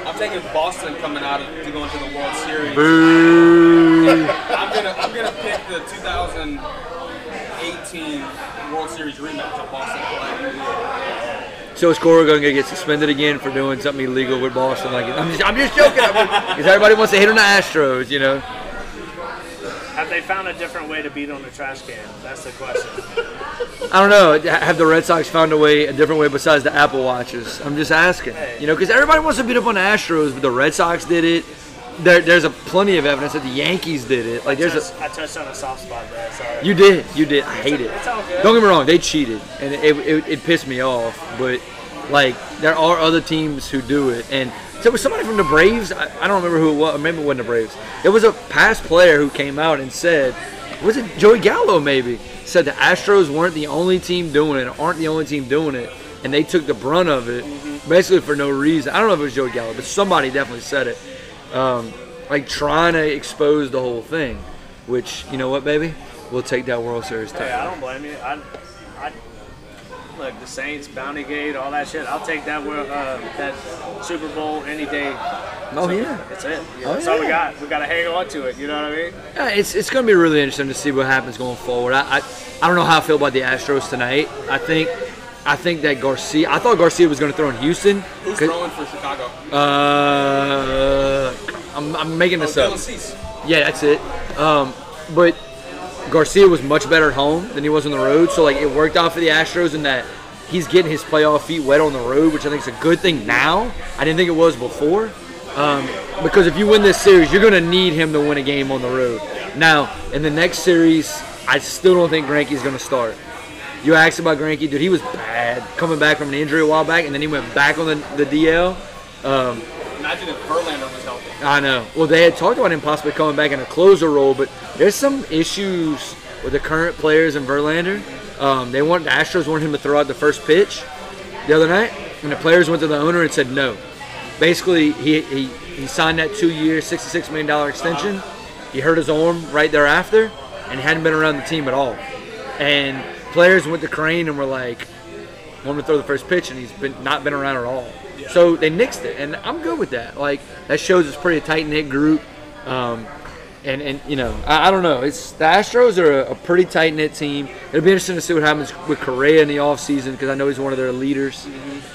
I'm taking Boston coming out of, to go into the World Series. boo. <laughs> I'm gonna I'm gonna pick the 2018 World Series rematch of Boston and LA. So is Cora going to get suspended again for doing something illegal with Boston? Like I'm just, I'm just joking. Because <laughs> everybody wants to hit on the Astros, you know. Have they found a different way to beat on the trash can? That's the question. <laughs> I don't know. Have the Red Sox found a way, a different way besides the Apple Watches? I'm just asking. You know, because everybody wants to beat up on the Astros, but the Red Sox did it. There, there's a plenty of evidence that the Yankees did it. Like there's a, I touched on a soft spot there. Sorry. You did. You did. I hate it. It's all good. Don't get me wrong. They cheated, and it, it, it pissed me off. But like, there are other teams who do it, and so it was somebody from the Braves. I, I don't remember who it was. Maybe it wasn't the Braves. It was a past player who came out and said, was it Joey Gallo? Maybe said the Astros weren't the only team doing it, aren't the only team doing it, and they took the brunt of it, basically for no reason. I don't know if it was Joey Gallo, but somebody definitely said it. Um, like trying to expose the whole thing, which you know what, baby, we'll take that World Series title. Hey, I don't blame you. I, look, the Saints, Bounty Gate, all that shit. I'll take that world, uh, that Super Bowl any day. Oh yeah. That's it. Oh, That's all we got. We got to hang on to it. You know what I mean? Yeah, it's it's going to be really interesting to see what happens going forward. I, I I don't know how I feel about the Astros tonight. I think I think that Garcia. I thought Garcia was going to throw in Houston. Who's 'cause- throwing for Chicago? Uh, I'm, I'm making Oh, this up. Dylan Yeah, that's it. Um, but Garcia was much better at home than he was on the road, so like it worked out for the Astros in that he's getting his playoff feet wet on the road, which I think is a good thing now. I didn't think it was before, um, because if you win this series, you're going to need him to win a game on the road. Now, in the next series, I still don't think Greinke's going to start. You asked about Granke, dude. He was bad coming back from an injury a while back, and then he went back on the, the DL. Um, Imagine if Verlander was. I know. Well, they had talked about him possibly coming back in a closer role, but there's some issues with the current players in Verlander. Um, they want the Astros wanted him to throw out the first pitch the other night, and the players went to the owner and said no. Basically, he he, he signed that two-year, sixty-six million dollar extension. He hurt his arm right thereafter, and hadn't been around the team at all. And players went to Crane and were like, want to throw the first pitch, and he's been not been around at all. So they nixed it, and I'm good with that. Like that shows it's pretty tight knit group, um, and and you know I, I don't know. It's the Astros are a, a pretty tight knit team. It'll be interesting to see what happens with Correa in the offseason because I know he's one of their leaders,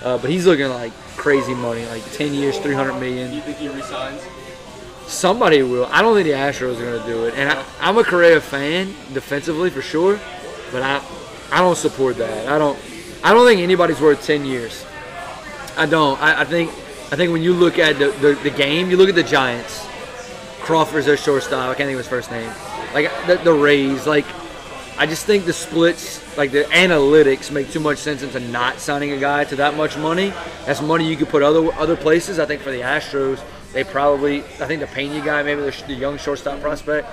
uh, but he's looking like crazy money, like 10 years, 300 million. Do You think he resigns? Somebody will. I don't think the Astros are going to do it. And I, I'm a Correa fan defensively for sure, but I I don't support that. I don't I don't think anybody's worth 10 years. I don't. I, I think I think when you look at the, the, the game, you look at the Giants. Crawford's their shortstop. I can't think of his first name. Like the, the Rays. Like I just think the splits, like the analytics, make too much sense into not signing a guy to that much money. That's money you could put other other places. I think for the Astros, they probably. I think the Pena guy, maybe the, the young shortstop prospect.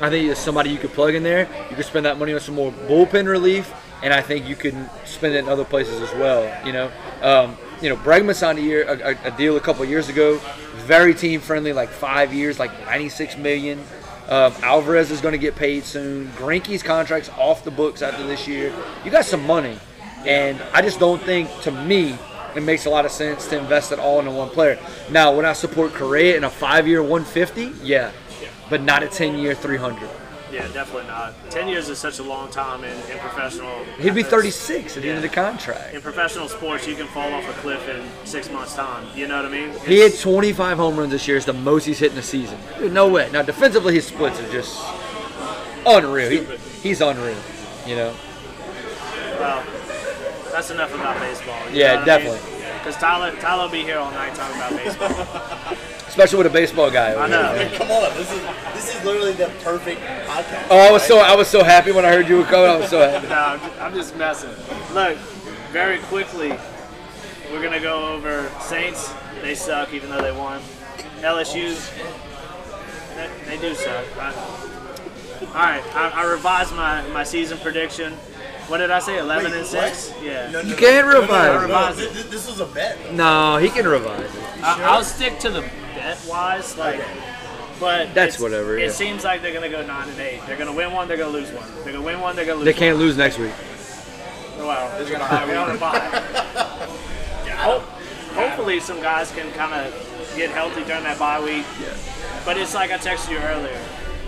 I think there's somebody you could plug in there. You could spend that money on some more bullpen relief, and I think you could spend it in other places as well. You know, um, you know, Bregman signed a year a, a- deal a couple years ago, very team friendly, like five years, like 96 million. Um, Alvarez is going to get paid soon. Greinke's contract's off the books after this year. You got some money, and I just don't think, to me, it makes a lot of sense to invest it all into one player. Now, would I support Correa in a five-year 150? Yeah, but not a 10-year 300. Yeah, definitely not. Ten years is such a long time in, in professional. He'd be 36 at the end of the contract. In professional sports, you can fall off a cliff in six months' time. You know what I mean? He hit 25 home runs this year. It's the most he's hit in a season. No way. Now, defensively, his splits are just unreal. He, he's unreal. You know. Well, that's enough about baseball. you Yeah, know what definitely. Because Tyler, Tyler will be here all night talking about baseball. <laughs> Especially with a baseball guy. over I know. there. Come on, this is this is literally the perfect podcast. Oh, I was so I was so happy when I heard you were coming. I was so happy. no, I'm just, I'm just messing. Look, very quickly, we're gonna go over Saints. They suck, even though they won. LSU, they, they do suck. I, all right, I, I revised my, my season prediction. What did I say? 11 and six. Yeah. No, no, You can't no, no, revise no, it. no, no, This, this was a bet. No, he can revise it. I, I'll stick to the bet wise, like. But That's whatever, It yeah. seems like they're gonna go nine and eight. They're gonna win one. They're gonna lose one. They're gonna win one. They're gonna lose. They can't lose next week. Oh, well, they're gonna be on a bye. Hopefully, some guys can kind of get healthy during that bye week. Yeah. But it's like I texted you earlier.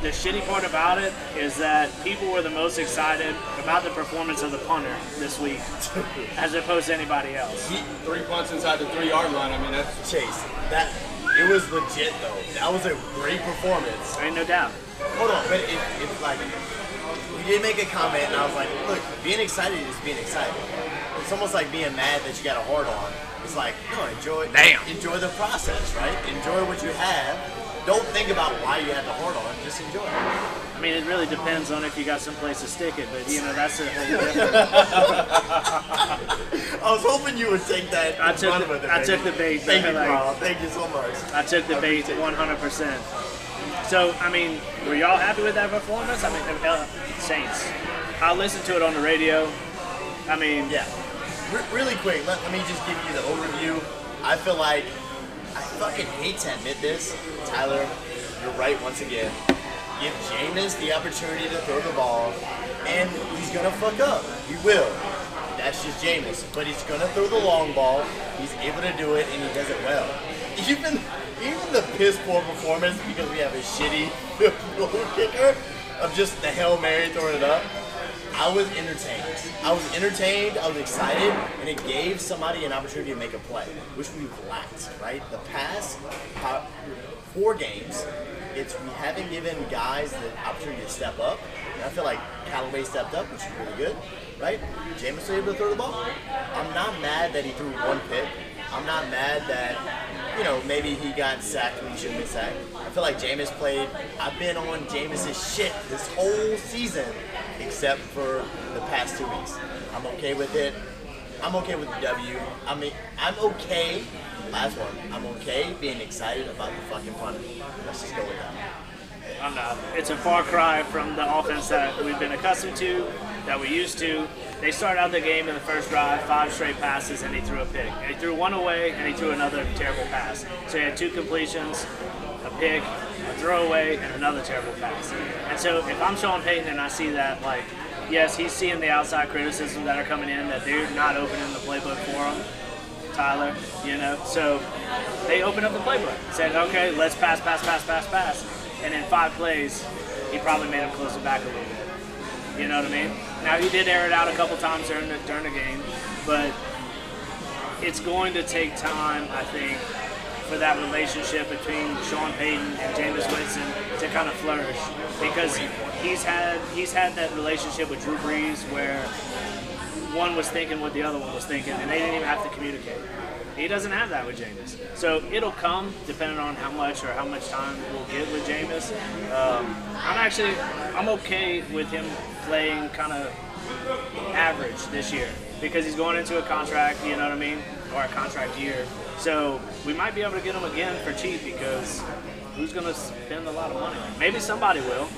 The shitty part about it is that people were the most excited about the performance of the punter this week, <laughs> as opposed to anybody else. Three punts inside the three yard line. I mean, that's Chase, that it was legit though. That was a great performance. I Ain't no doubt. Hold on, but it, it's like you did make a comment, and I was like, look, being excited is being excited. It's almost like being mad that you got a hard on. It's like, no, enjoy, Damn. enjoy the process, right? Enjoy what you have. Don't think about why you had the hard on. Just enjoy it. I mean, it really depends on if you got some place to stick it, but you know that's a whole different. <laughs> I was hoping you would take that. I took the- it, I took the bait, Thank you, like- Carl. Thank you so much. I took the bait 100%. So, I mean, were y'all happy with that performance? I mean, uh, Saints. I listened to it on the radio. I mean, Yeah. Re- really quick, let, let me just give you the overview. I feel like I fucking hate to admit this. Tyler, you're right once again. Give Jameis the opportunity to throw the ball, and he's gonna fuck up. He will. That's just Jameis. But he's gonna throw the long ball. He's able to do it, and he does it well. <laughs> Even even the piss poor performance because we have a shitty <laughs> kicker of just the hail mary throwing it up. I was entertained. I was entertained. I was excited, and it gave somebody an opportunity to make a play, which we've lacked. Right, the past uh, four games, it's we haven't given guys the opportunity to step up. And I feel like Callaway stepped up, which is really good. Right, Jameis was able to throw the ball. I'm not mad that he threw one pick. I'm not mad that you know maybe he got sacked when he shouldn't be sacked. I feel like Jameis played. I've been on Jameis's shit this whole season, except for the past two weeks. I'm okay with it. I'm okay with the W. I mean, I'm okay. Last one. I'm okay being excited about the fucking fun. Let's just go with that. I'm not. It's a far cry from the offense that we've been accustomed to, that we used to. They started out the game in the first drive, five straight passes, and he threw a pick. And he threw one away, and he threw another terrible pass. So he had two completions, a pick, a throwaway, and another terrible pass. And so if I'm Sean Payton and I see that, like, yes, he's seeing the outside criticism that are coming in, that they're not opening the playbook for him. Tyler, you know. So they opened up the playbook, said, okay, let's pass, pass, pass, pass, pass. And in five plays, he probably made him close it back a little bit. You know what I mean? Now he did air it out a couple times during the during the game, but it's going to take time, I think, for that relationship between Sean Payton and Jameis Winston to kind of flourish because he's had he's had that relationship with Drew Brees where one was thinking what the other one was thinking, and they didn't even have to communicate. He doesn't have that with Jameis. So it'll come depending on how much or how much time we'll get with Jameis. Um, I'm actually I'm okay with him playing kind of average this year because he's going into a contract, you know what I mean, or a contract year. So we might be able to get him again for cheap because who's going to spend a lot of money? Maybe somebody will.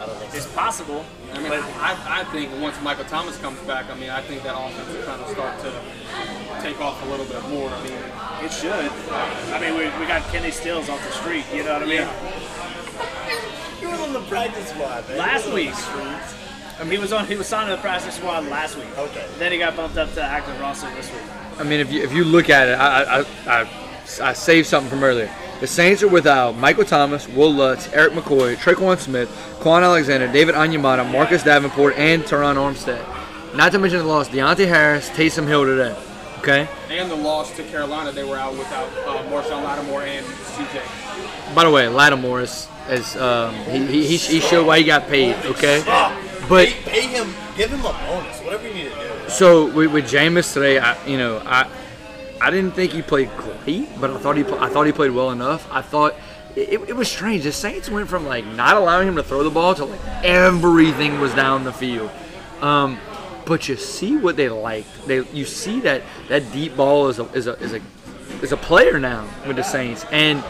I don't think so. It's possible, I mean, but I, I think once Michael Thomas comes back, I mean, I think that offense will kind of start to take off a little bit more. I mean, it should. I mean, we, we got Kenny Stills off the street, you know what I mean? Yeah. He was on the practice squad, man. Last He was on the week. I mean, he was on he was signed to the practice squad last week. Okay. Then he got bumped up to active roster this week. I mean, if you if you look at it, I I, I, I saved something from earlier. The Saints are without Michael Thomas, Wil Lutz, Erik McCoy, Tre'Quan Smith, Kwon Alexander, David Onyemata, Marcus Davenport, and Terron Armstead. Not to mention the loss Deonte Harris, Taysom Hill today. Okay. and the loss to Carolina, they were out without uh, Marshon Lattimore and CJ. By the way, Lattimore is, is um, he, he, he he showed why he got paid. Okay. But Pay, pay him, give him a bonus, whatever you need to do. So with, with Jameis today, I, you know, I I didn't think he played great, but I thought he I thought he played well enough. I thought it, it was strange. The Saints went from like not allowing him to throw the ball to like everything was down the field. Um, but you see what they liked. They you see that that deep ball is a is a is a is a player now with the Saints and.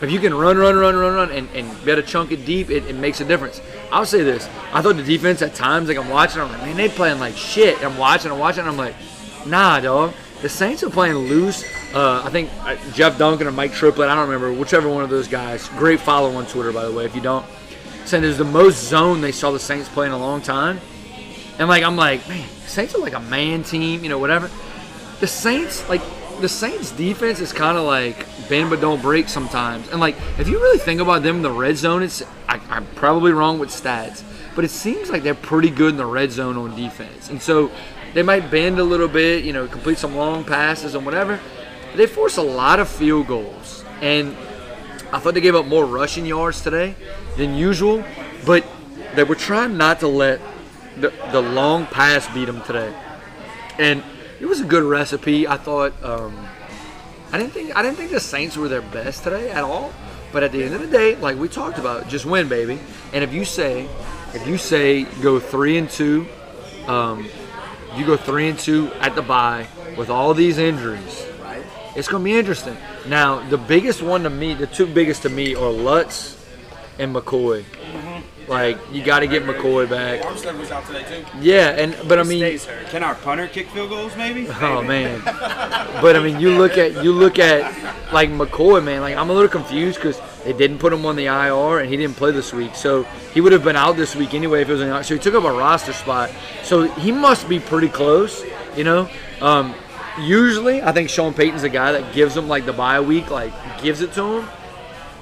If you can run, run, run, run, run, and, and able to chunk it deep, it, it makes a difference. I'll say this. I thought the defense at times, like I'm watching, I'm like, man, they playing like shit. I'm watching, I'm watching, I'm like, nah, dog. The Saints are playing loose. Uh, I think uh, Jeff Duncan or Mike Triplett, I don't remember, whichever one of those guys. Great follow on Twitter, by the way, if you don't. Saying there's the most zone they saw the Saints play in a long time. And like I'm like, man, Saints are like a man team, you know, whatever. The Saints, like the Saints defense is kind of like bend but don't break sometimes. And like if you really think about them in the red zone, it's I, I'm probably wrong with stats, but it seems like they're pretty good in the red zone on defense. And so they might bend a little bit, you know, complete some long passes and whatever. They force a lot of field goals. And I thought they gave up more rushing yards today than usual, but they were trying not to let the, the long pass beat them today. And it was a good recipe. I thought um, I didn't think I didn't think the Saints were their best today at all. But at the end of the day, like we talked about, just win, baby. And if you say, if you say go three and two, um, you go three and two at the bye with all these injuries, Right? it's gonna be interesting. Now, the biggest one to me, the two biggest to me are Lutz and McCoy. Mm-hmm. Like you got to get McCoy back. Armstead was out today too. Yeah, and but I mean. Can our punter kick field goals, maybe? <laughs> Oh man, but I mean, you look at you look at like McCoy, man. Like I'm a little confused because they didn't put him on the IR and he didn't play this week, so he would have been out this week anyway if it was the IR. So he took up a roster spot. So he must be pretty close. You know, um, usually I think Sean Payton's a guy that gives them like the bye week, like gives it to them.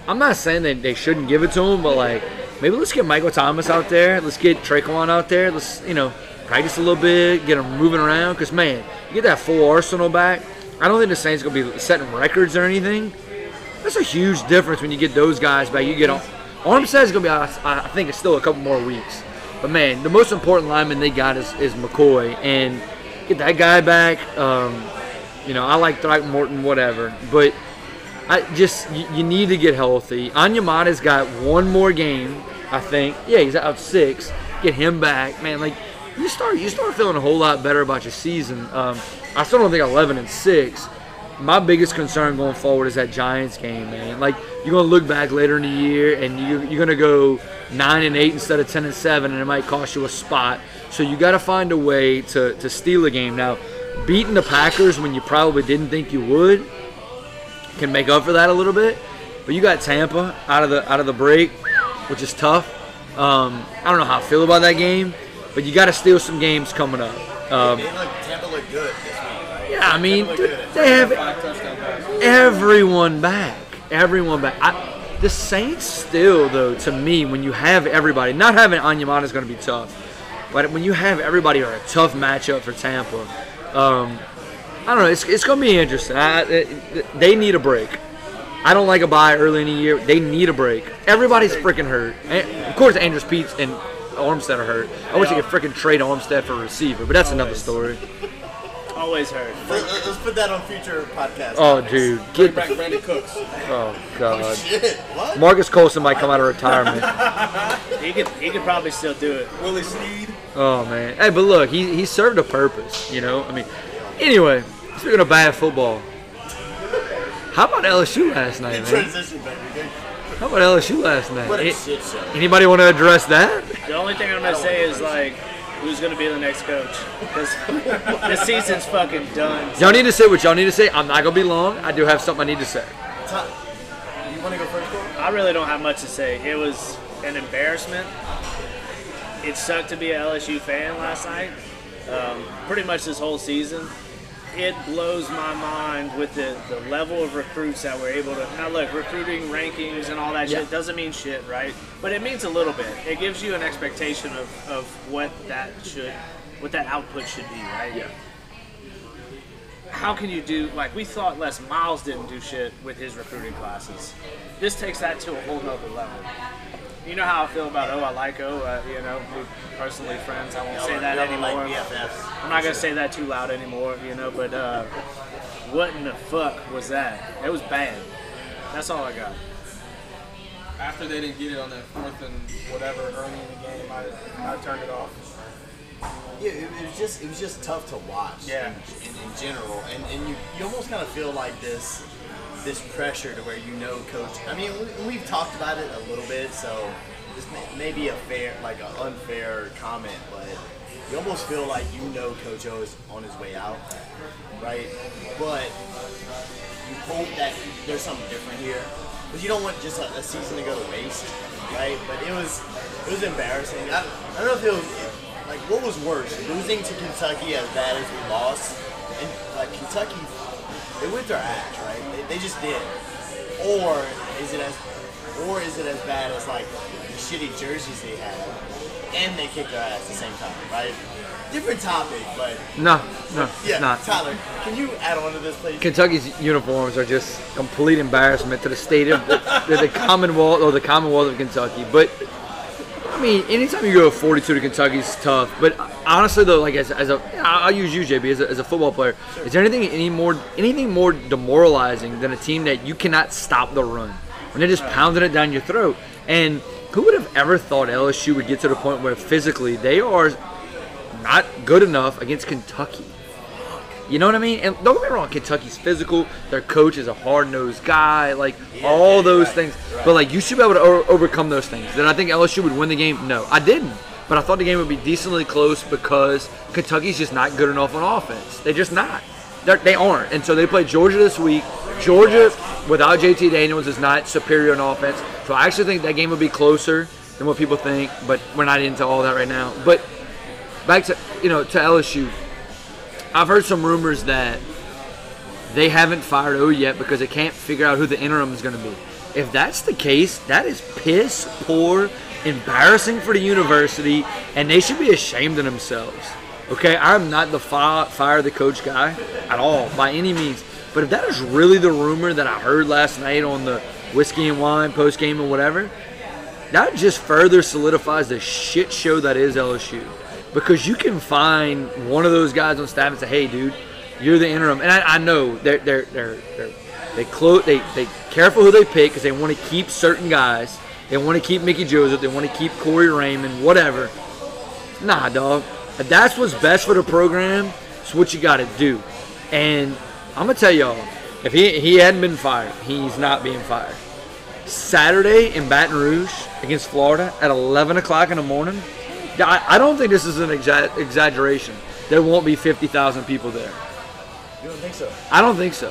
I'm not saying that they shouldn't give it to him, but like maybe let's get Michael Thomas out there. Let's get Tre'Quan out there. Let's you know practice a little bit, get him moving around. Because man, you get that full arsenal back. I don't think the Saints gonna be setting records or anything. That's a huge difference when you get those guys back. You get Armstead's gonna be. I think it's still a couple more weeks. But man, the most important lineman they got is, is McCoy, and get that guy back. Um, you know, I like Throckmorton, whatever, but I just you, you need to get healthy. Onyemata's got one more game, I think. Yeah, he's out six. Get him back, man. Like you start you start feeling a whole lot better about your season. Um, I still don't think 11 and six. My biggest concern going forward is that Giants game, man. Like you're gonna look back later in the year and you, you're gonna go nine and eight instead of 10 and seven, and it might cost you a spot. So you got to find a way to to steal a game. Now, beating the Packers when you probably didn't think you would can make up for that a little bit. But you got Tampa out of the out of the break, which is tough. Um, I don't know how I feel about that game, but you got to steal some games coming up. Um, Tampa looked good this week, right? Yeah, I mean they have everyone back, everyone back. I, the Saints still, though, to me, when you have everybody, not having Onyemata is going to be tough, but when you have everybody, are a tough matchup for Tampa. Um, I don't know. It's, it's going to be interesting. I, it, they need a break. I don't like a bye early in the year. They need a break. Everybody's freaking hurt. And of course, Andrus Peat's and Armstead are hurt. I wish they could freaking trade Armstead for a receiver, but that's another story. Always heard. Let- let- Let's put that on future podcasts. Oh, dude, Bring get back Brandin Cooks. oh god. Oh, shit, what? Marques Colston might come out of retirement. <laughs> He could he could probably still do it. Willie Snead. Oh man. Hey, but look, he he served a purpose. You know. I mean, anyway, speaking of bad football, how about LSU last night, man? Transition, baby. dude. How about LSU last night? What a A- shit show. Anybody want to address that? The only thing I'm gonna say is like, who's gonna be the next coach? Because the season's fucking done. Y'all need to say what y'all need to say. I'm not gonna be long. I do have something I need to say. You want to go first, Cole? I really don't have much to say. It was an embarrassment. It sucked to be an LSU fan last night. Um, pretty much this whole season. It blows my mind with the, the level of recruits that we're able to. Now, look, recruiting rankings and all that Yeah. shit doesn't mean shit, right? But it means a little bit. It gives you an expectation of, of what that should, what that output should be, right? Yeah. how can you do like we thought Les Miles didn't do shit with his recruiting classes. This takes that to a whole nother level. You know how I feel about oh I like oh uh, you know we're personally friends. I won't say that anymore. I'm not gonna say that too loud anymore. You know, but uh, what in the fuck was that? It was bad. That's all I got. After they didn't get it on that fourth and whatever early in the game, I, I turned it off. Yeah, it, it was just it was just tough to watch. Yeah. In, in, in general, and and you, you almost kind of feel like this this pressure to where you know coach. I mean, we, we've talked about it a little bit, so this may, may be a fair like an unfair comment, but you almost feel like you know Coach O is on his way out, right? But you hope that there's something different here, because you don't want just a, a season to go to waste, right? But it was it was embarrassing. I, I don't know if it was like what was worse, losing to Kentucky as bad as we lost, and like Kentucky, they whipped our ass? They, just did. Or is it as or is it as bad as like the shitty jerseys they had, and they kicked our ass at the same time, right? Different topic, but No, no, yeah. not. Tyler, can you add on to this, please? Kentucky's uniforms are just complete embarrassment to the state of the, the, the Commonwealth or the Commonwealth of Kentucky. But I mean, anytime you go 42 to Kentucky is tough. But honestly, though, like as, as a, I'll use you, JB, as a, as a football player. Is there anything any more anything more demoralizing than a team that you cannot stop the run when they're just pounding it down your throat? And who would have ever thought LSU would get to the point where physically they are not good enough against Kentucky? You know what I mean? And don't get me wrong, Kentucky's physical. Their coach is a hard nosed guy. Like all yeah, those right, things. right. But like you should be able to o- overcome those things. Did I think LSU would win the game? No, I didn't. But I thought the game would be decently close because Kentucky's just not good enough on offense. They're just not. They're, they aren't. And so they play Georgia this week. Georgia, without JT Daniels, is not superior on offense. So I actually think that game would be closer than what people think. But we're not into all that right now. But back to you know to LSU. I've heard some rumors that they haven't fired O yet because they can't figure out who the interim is going to be. If that's the case, that is piss poor, embarrassing for the university, and they should be ashamed of themselves. Okay, I'm not the fi- fire the coach guy at all by any means. But if that is really the rumor that I heard last night on the whiskey and wine post game and whatever, that just further solidifies the shit show that is LSU. Because you can find one of those guys on staff and say, "Hey, dude, you're the interim." And I, I know they're they're they're, they're they close they they careful who they pick because they want to keep certain guys. They want to keep Mickey Joseph. They want to keep Corey Raymond. Whatever. Nah, dog. If that's what's best for the program, it's what you got to do. And I'm gonna tell y'all, if he he hadn't been fired, he's not being fired. Saturday in Baton Rouge against Florida at 11 o'clock in the morning. Yeah, I, I don't think this is an exa- exaggeration. There won't be 50,000 people there. You don't think so? I don't think so.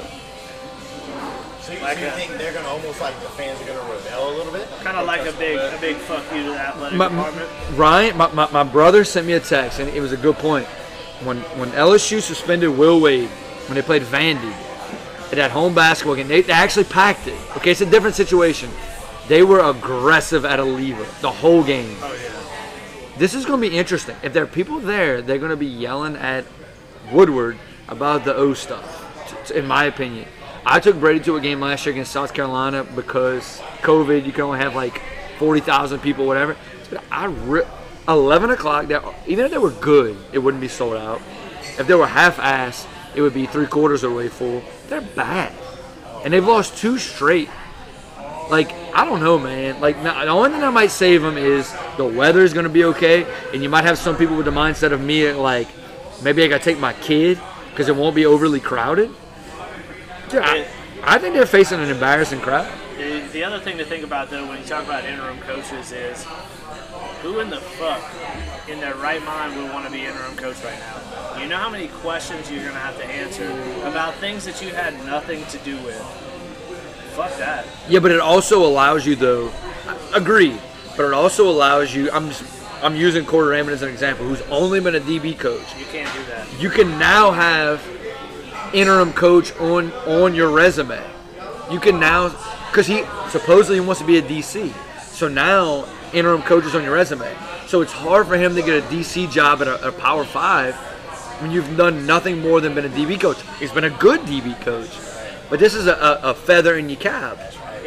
So you, Like so you a- think they're gonna almost like the fans are gonna rebel a little bit? Kind of like a big, a big fuck you to the athletic My- department. Ryan, my, my, my brother sent me a text, and it was a good point. When when LSU suspended Will Wade when they played Vandy at that home basketball game, they, they actually packed it. Okay, it's a different situation. They were aggressive at a lever the whole game. Oh yeah. This is going to be interesting. If there are people there, they're going to be yelling at Woodward about the O stuff, in my opinion. I took Brady to a game last year against South Carolina because COVID, you can only have like 40,000 people, whatever. But I re- 11 o'clock, even if they were good, it wouldn't be sold out. If they were half ass, it would be three quarters of the way full. They're bad. And they've lost two straight. Like, I don't know, man. Like, the only thing that might save them is the weather is going to be okay. And you might have some people with the mindset of me, like, maybe I got to take my kid because it won't be overly crowded. Dude, I, I think they're facing an embarrassing crowd. The, the other thing to think about though, when you talk about interim coaches, is who in the fuck in their right mind would want to be interim coach right now? You know how many questions you're gonna have to answer about things that you had nothing to do with. Fuck that. Yeah, but it also allows you, though. Agree, but it also allows you. I'm just, I'm using Corey Raymond as an example, who's only been a DB coach. You can't do that. You can now have interim coach on on your resume. You can now, because he supposedly wants to be a DC. So now interim coach is on your resume. So it's hard for him to get a DC job at a, a Power Five when you've done nothing more than been a DB coach. He's been a good DB coach, but this is a, a, feather in your cap.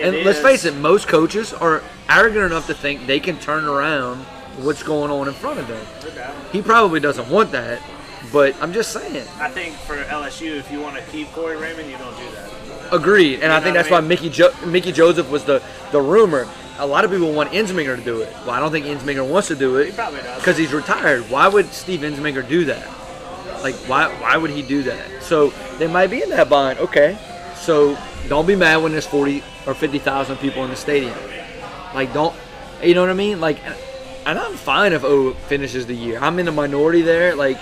And It let's is. face it, most coaches are arrogant enough to think they can turn around what's going on in front of them. He probably doesn't want that, but I'm just saying. I think for LSU, if you want to keep Corey Raymond, you don't do that. Agreed, and I know think that's I why? Mickey jo- Mickey Joseph was the the rumor. A lot of people want Ensminger to do it. Well, I don't think Ensminger wants to do it. He probably does. because he's retired. Why would Steve Ensminger do that? Like, why why would he do that? So they might be in that bind. Okay, so don't be mad when there's forty or fifty thousand people in the stadium. Like, don't you know what I mean? Like, and I'm fine if O finishes the year. I'm in the minority there. Like,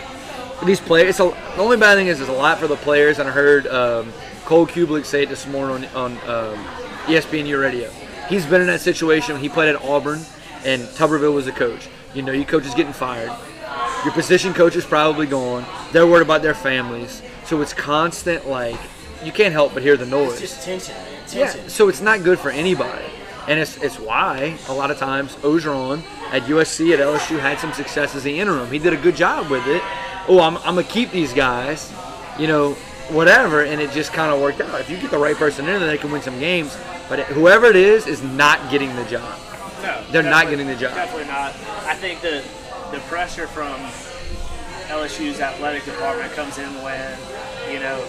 these players. It's a, the only bad thing is it's a lot for the players. And I heard um, Cole Cubelic say it this morning on, on um, ESPNU radio. He's been in that situation. He played at Auburn, and Tuberville was the coach. You know, your coach is getting fired. Your position coach is probably gone. They're worried about their families. So it's constant, like, you can't help but hear the noise. It's just tension, man. Yeah, so it's not good for anybody. And it's, it's why a lot of times Orgeron at USC, at LSU, had some success as the interim. He did a good job with it. Oh, I'm, I'm going to keep these guys, you know, whatever. And it just kind of worked out. If you get the right person in there, they can win some games. But whoever it is, is not getting the job. No, They're not getting the job. Definitely not. I think the the pressure from LSU's athletic department comes in when you know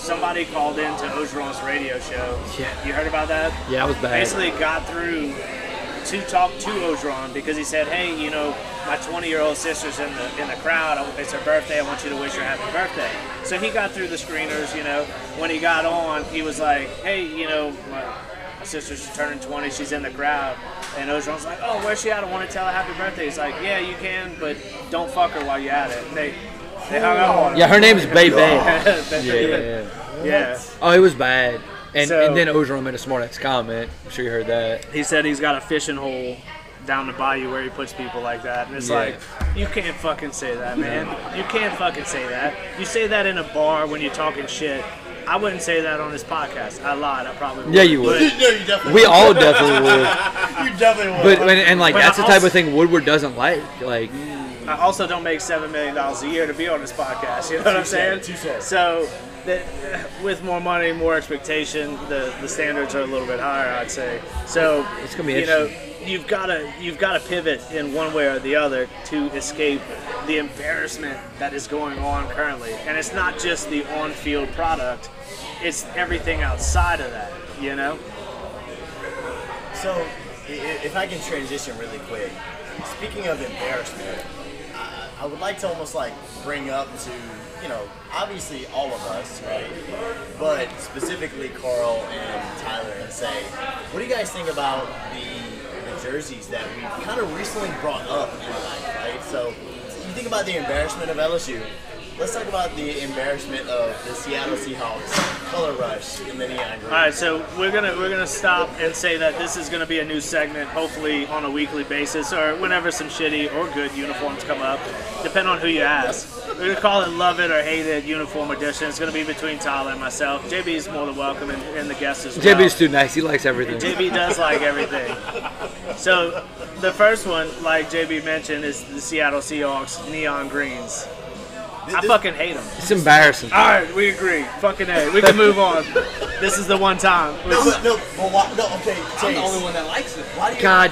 somebody called into Orgeron's radio show. Yeah. You heard about that? Yeah, it was bad. Basically, got through to talk to Orgeron because he said, "Hey, you know, my 20-year-old sister's in the in the crowd. It's her birthday. I want you to wish her happy birthday." So he got through the screeners. You know, when he got on, he was like, "Hey, you know, my, my sister's turning 20. She's in the crowd." And Ogeron's like, "Oh, where's she at? I want to tell her happy birthday." He's like, "Yeah, you can, but don't fuck her while you're at it." They they hung up on him. Yeah, her name's Bay Bay. yeah, Yeah, yeah, yeah. yeah. Oh, it was bad. And, So- and then Orgeron made a smart ass comment. I'm sure you heard that. He said he's got a fishing hole down the bayou where he puts people like that, and it's Yeah. like, You can't fucking say that, man. You can't fucking say that. You say that in a bar when you're talking shit. I wouldn't say that on this podcast. I lied. I probably would. Yeah, you would. no, you definitely. We all definitely would. <laughs> you definitely would. But and, and like But that's the I type of thing Woodward doesn't like. Like But I also don't make seven million dollars a year to be on this podcast. You know what I'm saying? So, that, with more money, more expectation, the, the standards are a little bit higher. I'd say. So It's gonna be you know you've got to you've got to pivot in one way or the other to escape the embarrassment that is going on currently, and it's not just the on-field product; it's everything outside of that. You know. So, if I can transition really quick, speaking of embarrassment, I, would like to almost like bring up to, you know, obviously all of us, right? But specifically Carl and Tyler and say, what do you guys think about the, the jerseys that we've kind of recently brought up in life, right? So, you think about the embarrassment of LSU. Let's talk about the embarrassment of the Seattle Seahawks color rush in the neon green. All right, so we're gonna we're gonna stop and say that this is gonna be a new segment, hopefully on a weekly basis or whenever some shitty or good uniforms come up, depending on who you ask. We're gonna call it "Love It" or "Hate It" uniform edition. It's gonna be between Tyler and myself. JB is more than welcome and, and the guests as well. JB's too nice. He likes everything. JB does like everything. So the first one, like JB mentioned, is the Seattle Seahawks neon greens. I fucking hate them. It's embarrassing. All right, we agree. Fucking A. We can move on. This is the one time. No, but, no, but why, no, okay, I'm the only one that likes it. Why do you God,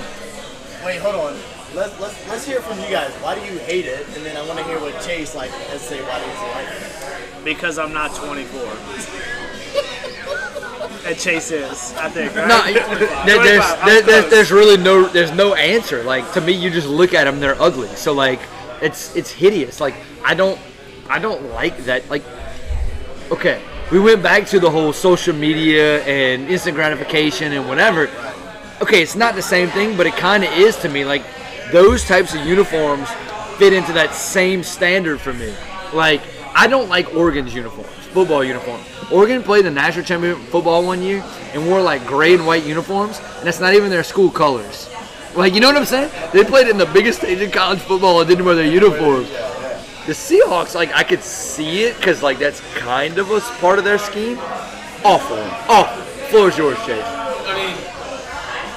wait? Hold on. Let's let's let's hear from you guys. Why do you hate it? And then I want to hear what Chase like has to say. Why does he like it? Because I'm not 24. and Chase is, I think. Right? no, there, there's, there, there's there's really no there's no answer. Like to me, you just look at them, they're ugly. So like, it's it's hideous. Like I don't I don't like that. Like, okay, we went back to the whole social media and instant gratification and whatever. Okay, it's not the same thing, but it kind of is to me. Like those types of uniforms fit into that same standard for me. Like I don't like Oregon's uniforms, football uniforms. Oregon played the national championship football one year and wore like gray and white uniforms, and that's not even their school colors. Like you know what I'm saying? They played in the biggest stage in college football and didn't wear their uniforms. The Seahawks, like I could see it because like that's kind of a part of their scheme. Awful, awful. Floor is yours, Chase. I mean,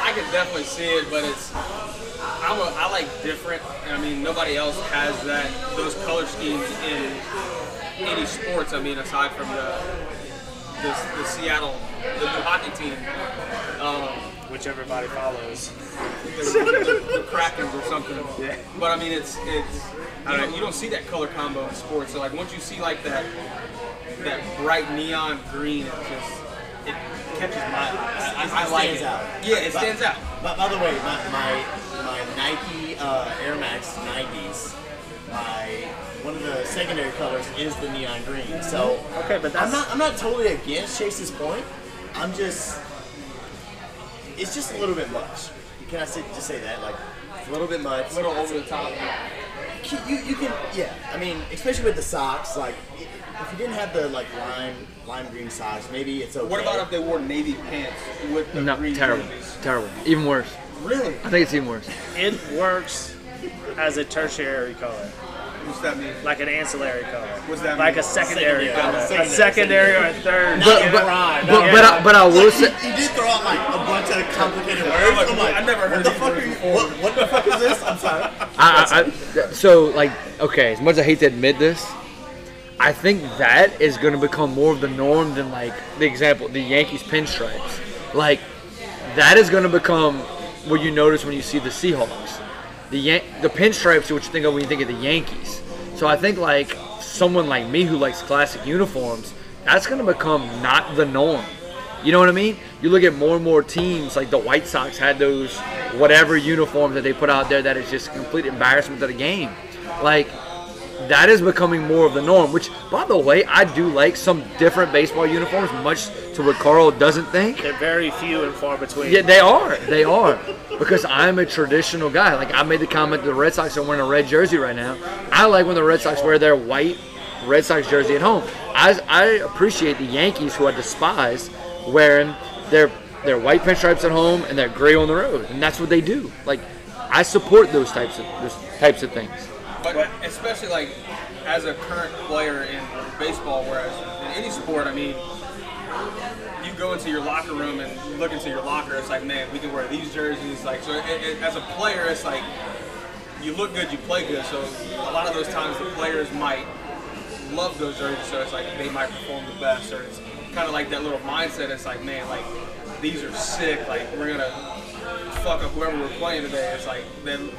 I could definitely see it, but it's I'm a, I like different. I mean, nobody else has that those color schemes in any sports. I mean, aside from the the, the Seattle the new hockey team, um, Which everybody follows. <laughs> the, the, the Krakens or something. Yeah. But I mean, it's it's you, know, you don't see that color combo in sports. So like once you see like that that bright neon green, it just it catches my eye. I, I, I like stands it. out. Yeah, it stands out. By, by the way, my my, my Nike uh, Air Max 90s, my one of the secondary colors is the neon green. So Okay, but I'm not I'm not totally against Chase's point. I'm just it's just a little bit much. Can I say, just say that like it's a little bit much. A little over the top. You, you can yeah. I mean, especially with the socks, like if you didn't have the like lime lime green socks, maybe it's okay. What about if they wore navy pants with the No, green terrible, jerseys? terrible. Even worse. Really? I think it's even worse. it works as a tertiary color, What's that mean? like an ancillary color, What's that like mean? a secondary Secondary. color, Secondary, a secondary or a third. Not But in but, but, but, I, but I will say. You did throw out like a bunch of complicated words. I'm like, I never what heard the fuck are you? before. What, what the fuck is this? I'm sorry. <laughs> I, I, I, so like okay, as much as I hate to admit this, I think that is going to become more of the norm than like the example the Yankees pinstripes. Like that is going to become what you notice when you see the Seahawks. The Yan- the pinstripes what you think of when you think of the Yankees. So I think like someone like me who likes classic uniforms, that's going to become not the norm. You know what I mean? You look at more and more teams, like the White Sox had those whatever uniforms that they put out there that is just complete embarrassment to the game. Like, that is becoming more of the norm, which, by the way, I do like some different baseball uniforms, much to what Carl doesn't think. They're very few and far between. Yeah, they are. They are. Because I'm a traditional guy. Like, I made the comment the Red Sox are wearing a red jersey right now. I like when the Red Sox wear their white Red Sox jersey at home. I, I appreciate the Yankees, who I despise, wearing their their white pinstripes at home and their gray on the road, and that's what they do. Like, I support those types of those types of things. But especially like as a current player in baseball, whereas in any sport, I mean, you go into your locker room and look into your locker, it's like, man, we can wear these jerseys. Like, so it, it, as a player, it's like you look good, you play good. So a lot of those times, the players might love those jerseys, so it's like they might perform the best, or it's kind of like that little mindset. It's like, man, like these are sick. Like we're gonna fuck up whoever we're playing today. It's like then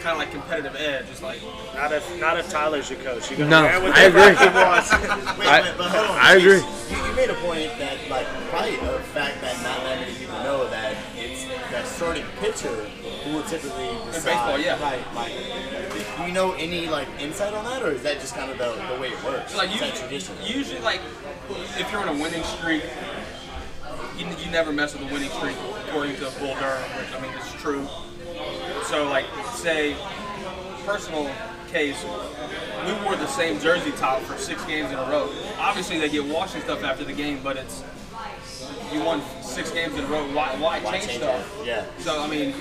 kind of like competitive edge. It's like Not if not if Tyler's your coach. You're gonna No, wear what I agree. he wants. <laughs> Wait, I- wait, but hold on. I agree. You, you made a point that, like, probably a fact that not that many people know that it's that starting pitcher who will typically decide. In baseball, yeah. Right, like, do you know any like insight on that, or is that just kind of the, the way it works? like usually, tradition? usually like if you're on a winning streak, you, you never mess with a winning streak according to Bull Durham, which I mean is true. So like say personal case, we wore the same jersey top for six games in a row. Obviously they get washed and stuff after the game, but it's you won six games in a row. Why, why, Why change change stuff? it? Yeah. So I mean,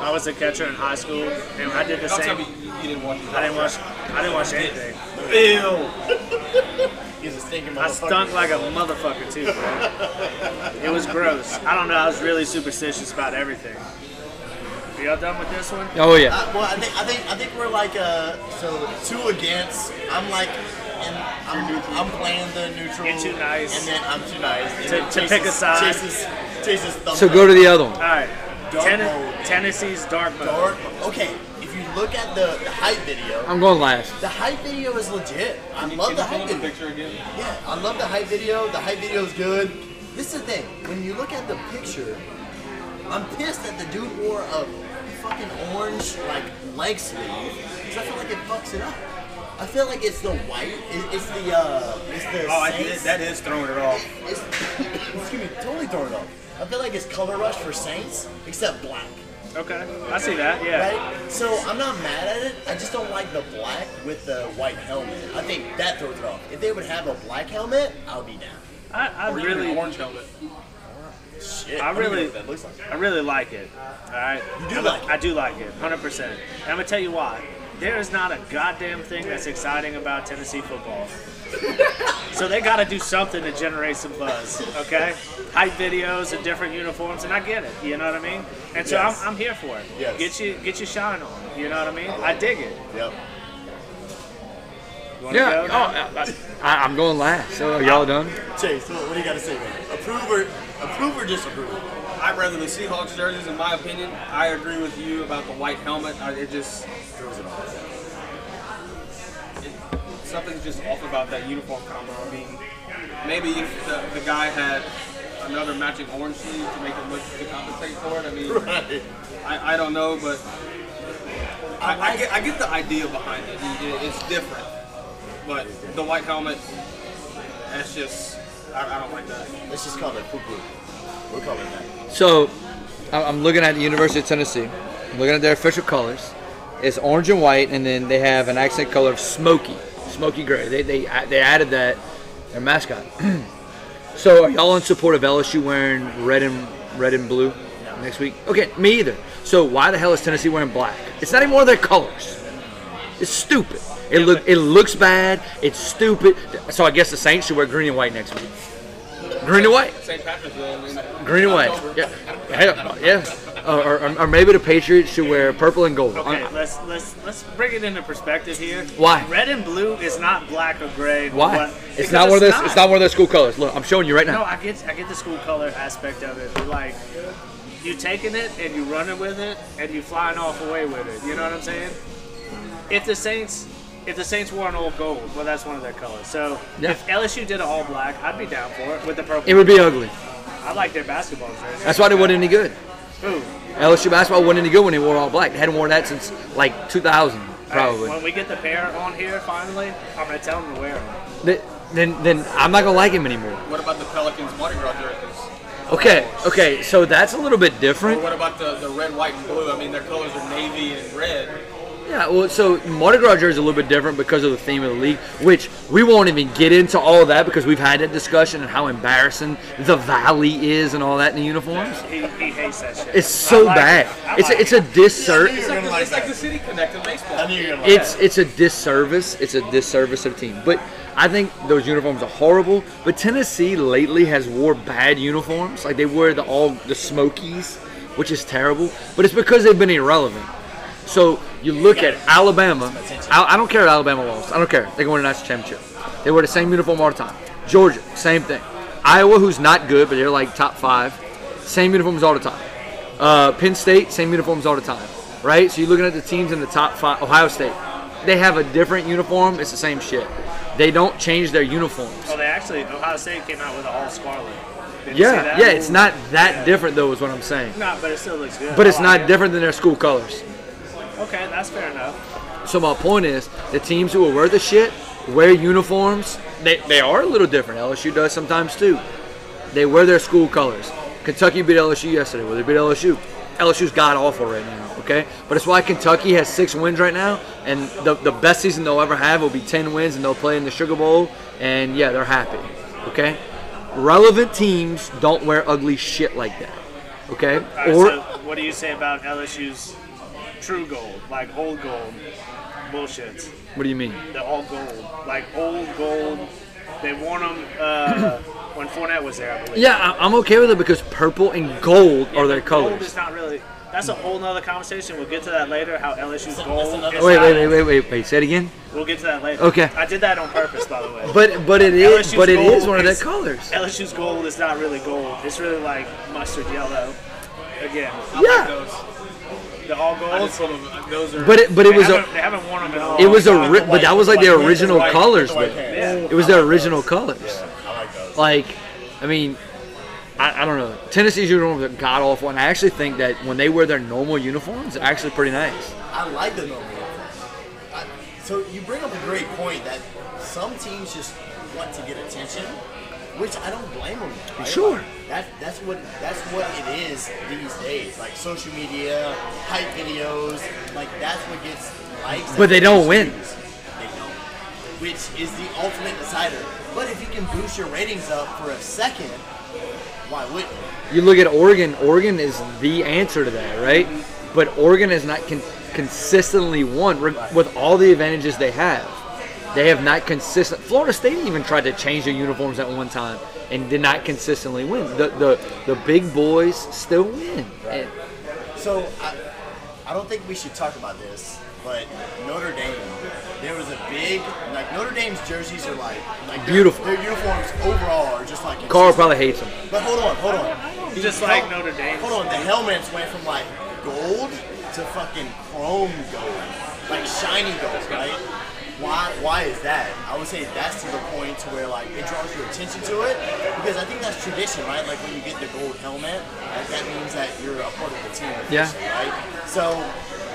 I was a catcher in high school, and I did the don't tell same. me you, you didn't watch. I didn't watch. I didn't watch anything. <laughs> He's a stinking I stunk like a motherfucker too, bro. It was gross. I don't know. I was really superstitious about everything. Are y'all done with this one? Oh yeah. Uh, well, I think I think I think we're like uh so two against. I'm like, and I'm, I'm playing the neutral. You're too nice. and then I'm too nice. To- to Chase pick a side. Chase is, Chase So go to the other one. All right. Dark Ten- Tennessee's dark mode. Dark. Okay, if you look at the, the hype video, I'm going last. the hype video is legit. I Can love you the hype up the video. picture again? Yeah, I love the hype video. The hype video is good. This is the thing. When you look at the picture, I'm pissed that the dude wore a fucking orange like leg sleeve because I feel like it fucks it up. I feel like it's the white. It, it's the uh, it's the. Oh, I, Saints. that is throwing it off. It's, <coughs> excuse me, totally throwing it off. I feel like it's color rush for Saints, except black. Okay, I see that. Yeah. Right? So I'm not mad at it. I just don't like the black with the white helmet. I think that throws it off. If they would have a black helmet, I would be down. I, I Or even really, an orange helmet. Shit. I don't really- what that looks like. I really like it. All right. You do I'm- like it? I do like it, 100. percent And I'm gonna tell you why. There is not a goddamn thing that's exciting about Tennessee football. <laughs> so they got to do something to generate some buzz, okay? Hype videos and different uniforms, and I get it. You know what I mean? And so Yes. I'm, I'm here for it. Yes. Get you get your shine on. You know what I mean? I dig it. Yep. Yeah. go? Oh, I, I, I'm going last. So are y'all done? Chase, what, what do you got to say, man? Approve or approve or disapprove? I'd rather the Seahawks jerseys, in my opinion. I agree with you about the white helmet. It just Throws it off. it, something's just off about that uniform combo. I mean, maybe if the, the guy had another matching orange sleeve to make it look to compensate for it. I mean, Right. I, I don't know, but I, I, get I get the idea behind it. It- It's different, but the white helmet, that's just I, I don't like that. Let's just call it poo poo. We'll call it that. So I- I'm looking at the University of Tennessee. I'm looking at their official colors. It's orange and white, and then they have an accent color of smoky, smoky gray. They they they added that their mascot. <clears throat> so are y'all in support of LSU wearing red and red and blue next week? Okay, me either. So why the hell is Tennessee wearing black? It's not even one of their colors. It's stupid. It look it looks bad. It's stupid. So I guess the Saints should wear green and white next week. Green and white. St. Patrick's Day. I mean, Green and white. October. Yeah. Yeah. Or, or, or maybe the Patriots should wear purple and gold. Okay, Uh, let's let's let's bring it into perspective here. Why? Red and blue is not black or gray. Why? What- It's not one of those. It's not one of their school colors. Look, I'm showing you right now. No. I get I get the school color aspect of it. But like, you taking it and you running with it and you flying off away with it. You know what I'm saying? If the Saints if the Saints wore an old gold, well, that's one of their colors. So Yeah. if LSU did an all black, I'd be down for it with the purple. It would be ugly. I like their basketball jersey. That's why they weren't any good. Ooh. LSU basketball wasn't any good when they wore all black. They hadn't worn that since like 2000, Hey, probably. when we get the pair on here finally, I'm gonna tell them to wear them. Th- Then, then I'm not gonna like him anymore. What about the Pelicans Mardi Gras jerseys? Okay, okay, so that's a little bit Or different. what about the, the red, white, and blue? I mean, their colors are navy and red. Yeah, well, so Mardi Gras jersey is a little bit different because of the theme of the league, which we won't even get into all of that because we've had that discussion and how embarrassing the Valley is and all that in the uniforms. He, he hates that shit. It's so like bad. it. I It's a, it's a it. disservice. It's like, the, it's like the city connect in baseball. I knew you were gonna like It's it's a disservice. It's a disservice of the team. But I think those uniforms are horrible. But Tennessee lately has wore bad uniforms. Like they wear the all the Smokies, which is terrible. But it's because they've been irrelevant. So you look at Alabama. I, I don't care if Alabama lost. I don't care. They can win a national championship. They wear the same uniform all the time. Georgia, same thing. Iowa, who's not good, but they're like top five, same uniforms all the time. Uh, Penn State, same uniforms all the time, right? So you're looking at the teams in the top five. Ohio State, they have a different uniform. It's the same shit. They don't change their uniforms. Oh, they actually Ohio State came out with an all scarlet. Did Yeah, yeah. It's not that different though, is what I'm saying. No, but it still looks good. But it's not different than their school colors. Okay, that's fair enough. So my point is, the teams who worth the shit wear uniforms. They, they are a little different. LSU does sometimes too. They wear their school colors. Kentucky beat LSU yesterday. Well, they beat LSU. LSU's god awful right now. Okay, but it's why Kentucky has six wins right now, and the the best season they'll ever have will be ten wins, and they'll play in the Sugar Bowl, and yeah, they're happy. Okay, relevant teams don't wear ugly shit like that. Okay, right, or so what do you say about LSU's true gold, like old gold bullshits? what do you mean? The all gold, like old gold. They worn them uh, <coughs> when Fournette was there, I believe. Yeah, I- I'm okay with it because purple and gold are their but Gold is not really. That's a whole nother conversation. We'll get to that later. How LSU's gold. another- is Wait, wait, wait, wait, wait, wait. Say it again. We'll get to that later. Okay. I did that on purpose, by the way. But but it is LSU's but it is one of their colors. LSU's gold is not really gold. It's really like mustard yellow. Again, Yeah, Those, the all I gold. them, uh, those are. but it but it was a they haven't worn them in a it was a ri- but that was like the White original pants, colors the though. Yeah. It was their original colors. I like those. Like, I mean, I, I don't know. Tennessee's uniforms are god awful, and I actually think that when they wear their normal uniforms, they're actually pretty nice. I like the normal uniforms. I- So you bring up a great point that some teams just want to get attention, which I don't blame them. Right? Sure. Like, that that's what that's what it is these days. Like social media, hype videos, like that's what gets likes. But they don't win. views. They don't. Which is the ultimate decider. But if you can boost your ratings up for a second, why wouldn't you? You look at Oregon. Oregon is the answer to that, right? But Oregon has not con- consistently won re- with all the advantages they have. They have not consistent. Florida State even tried to change their uniforms at one time and did not consistently win. The the, the big boys still win. Right. So I, I don't think we should talk about this, but Notre Dame, there was a big like Notre Dame's jerseys are like like Beautiful. Their, uniforms overall are just like Carl consistent. probably hates them. But hold on, hold on. The Just hel- like Notre Dame. Hold on, the helmets went from like gold to fucking chrome gold, like shiny gold, right? Why? Why is that? I would say that's to the point to where like it draws your attention to it because I think that's tradition, right? Like when you get the gold helmet, like that means that you're a part of the team, Yeah. right? So,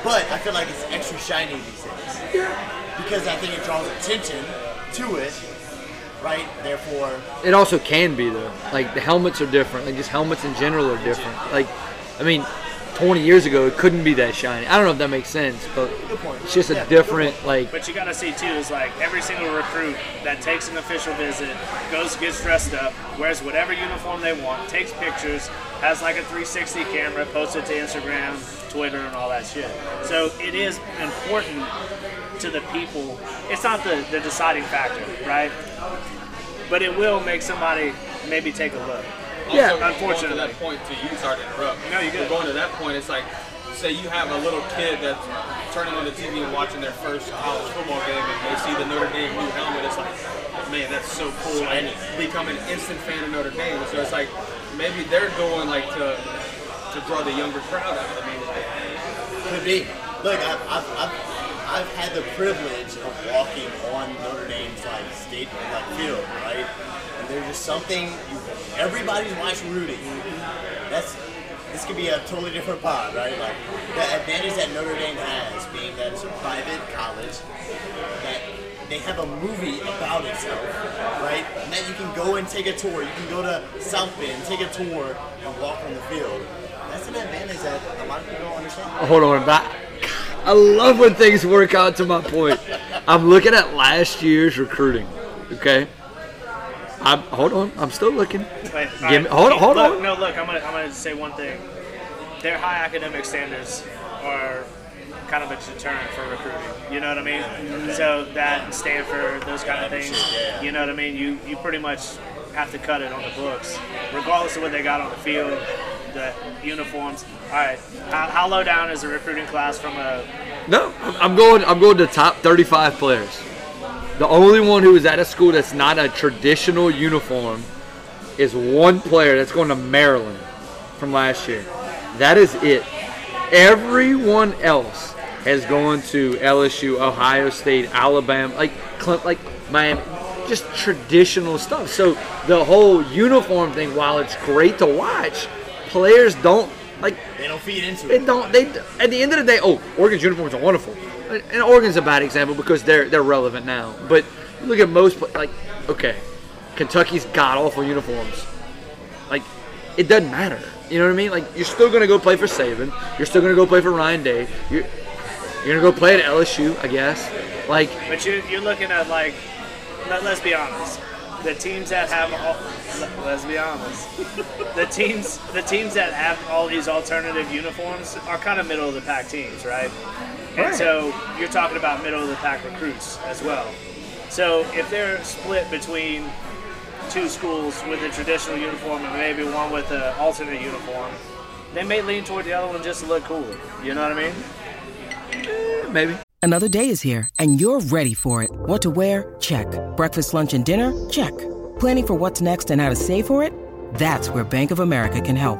but I feel like it's extra shiny these days because I think it draws attention to it, right? Therefore, It also can be though. Like the helmets are different. Like just helmets in general are different. Like, I mean, 20 years ago it couldn't be that shiny. I don't know if that makes sense, but it's just a Yeah, different like. But you gotta see too is like every single recruit that takes an official visit, goes gets dressed up, wears whatever uniform they want, takes pictures, has like a 360 camera, posts it to Instagram, Twitter, and all that shit. So it is important to the people. It's not the, the deciding factor, right? But it will make somebody maybe take a look. Yeah. Also, going Unfortunately. to that point, to you, sorry to interrupt. No, you're good. But Going to that point, it's like, say you have a little kid that's turning on the TV and watching their first college football game, and they see the Notre Dame new helmet. It's like, man, that's so cool, and become an instant fan of Notre Dame. So it's like maybe they're going like to to draw the younger crowd out. I mean, Could be. Look, I've, I've, I've, I've had the privilege of walking on Notre Dame's like state like field, right? There's just something. You, everybody's watching Rudy. That's this could be a totally different pod, right? Like the advantage that Notre Dame has, being that it's a private college, that they have a movie about itself, right? And that you can go and take a tour. You can go to South Bend, take a tour, and walk on the field. That's an advantage that a lot of people don't understand. Oh, hold on, I love when things work out to my point. I'm looking at last year's recruiting. Okay. I'm hold on. I'm still looking. Wait, Give me- hold on, hold look, on. No, look, I'm gonna I'm gonna say one thing. Their high academic standards are kind of a deterrent for recruiting. You know what I mean? So that Stanford, those kind of things. You know what I mean? You you pretty much have to cut it on the books, regardless of what they got on the field, the uniforms. All right, how, how low down is the recruiting class from a? No, I'm I'm going. I'm going to top 35 players. The only one who is at a school that's not a traditional uniform is one player that's going to Maryland from last year. That is it. Everyone else has gone to LSU, Ohio State, Alabama, like like Miami, just traditional stuff. So the whole uniform thing, while it's great to watch, players don't like They don't feed into it. they don't. They at the end of the day, oh, Oregon's uniforms are wonderful, and Oregon's a bad example because they're they're relevant now. But look at most like okay, Kentucky's god awful uniforms. Like it doesn't matter. You know what I mean? Like you're still gonna go play for Saban. You're still gonna go play for Ryan Day. You're you're gonna go play at LSU, I guess. Like But you you're looking at like, let, let's be honest. The teams that have all, let- let's be honest. The teams the teams that have all these alternative uniforms are kind of middle of the pack teams, right? And Right. so you're talking about middle of the pack recruits as well. So if they're split between two schools with a traditional uniform and maybe one with an alternate uniform, they may lean toward the other one just to look cooler. You know what I mean? Eh, maybe. Another day is here, and you're ready for it. What to wear? Check. Breakfast, lunch, and dinner? Check. Planning for what's next and how to save for it? That's where Bank of America can help.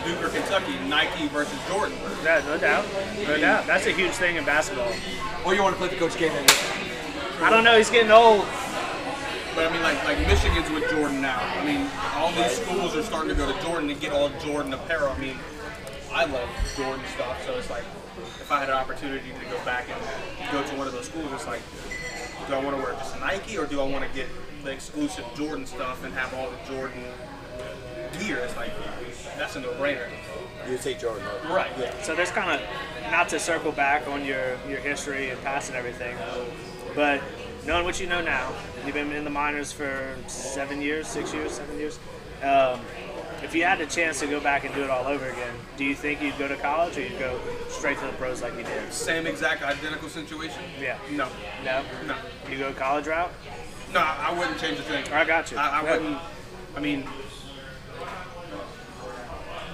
Duke or Kentucky, Nike versus Jordan. Yeah, no doubt. No doubt. That's a huge thing in basketball. Or you want to play the coach game then? I don't know. He's getting old. But I mean, like like Michigan's with Jordan now. I mean, all these schools are starting to go to Jordan to get all Jordan apparel. I mean, I love Jordan stuff, so it's like if I had an opportunity to go back and go to one of those schools, it's like, do I want to wear just Nike or do I want to get the exclusive Jordan stuff and have all the Jordan gear? It's like that's a no-brainer. You take Jordan. over. Right. Yeah. So there's kind of not to circle back on your your history and past and everything, but knowing what you know now, you've been in the minors for seven years, six years, seven years. Um, if you had a chance to go back and do it all over again, do you think you'd go to college or you'd go straight to the pros like you did? Same exact identical situation. Yeah. No. No. No. You go college route? No, I wouldn't change a thing. I got you. I, I Yeah. wouldn't. I mean,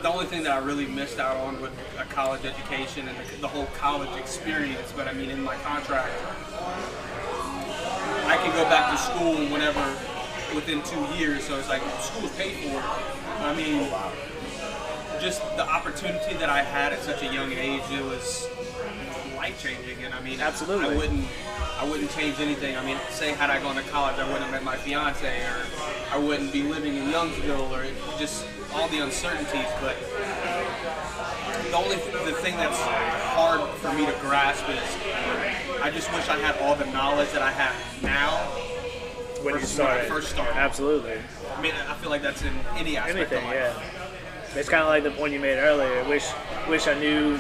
the only thing that I really missed out on with a college education and the, the whole college experience, but I mean, in my contract, I can go back to school whenever within two years. So it's like school's paid for. I mean, just the opportunity that I had at such a young age, it was life changing. And I mean, Absolutely. I wouldn't, I wouldn't change anything. I mean, say had I gone to college, I wouldn't have met my fiance, or I wouldn't be living in Youngsville, or just all the uncertainties. But the only the thing that's hard for me to grasp is I just wish I had all the knowledge that I have now When you versus when I first started. Absolutely. I mean, I feel like that's in any aspect Anything, of life. yeah. It's kind of like the point you made earlier. Wish, wish I knew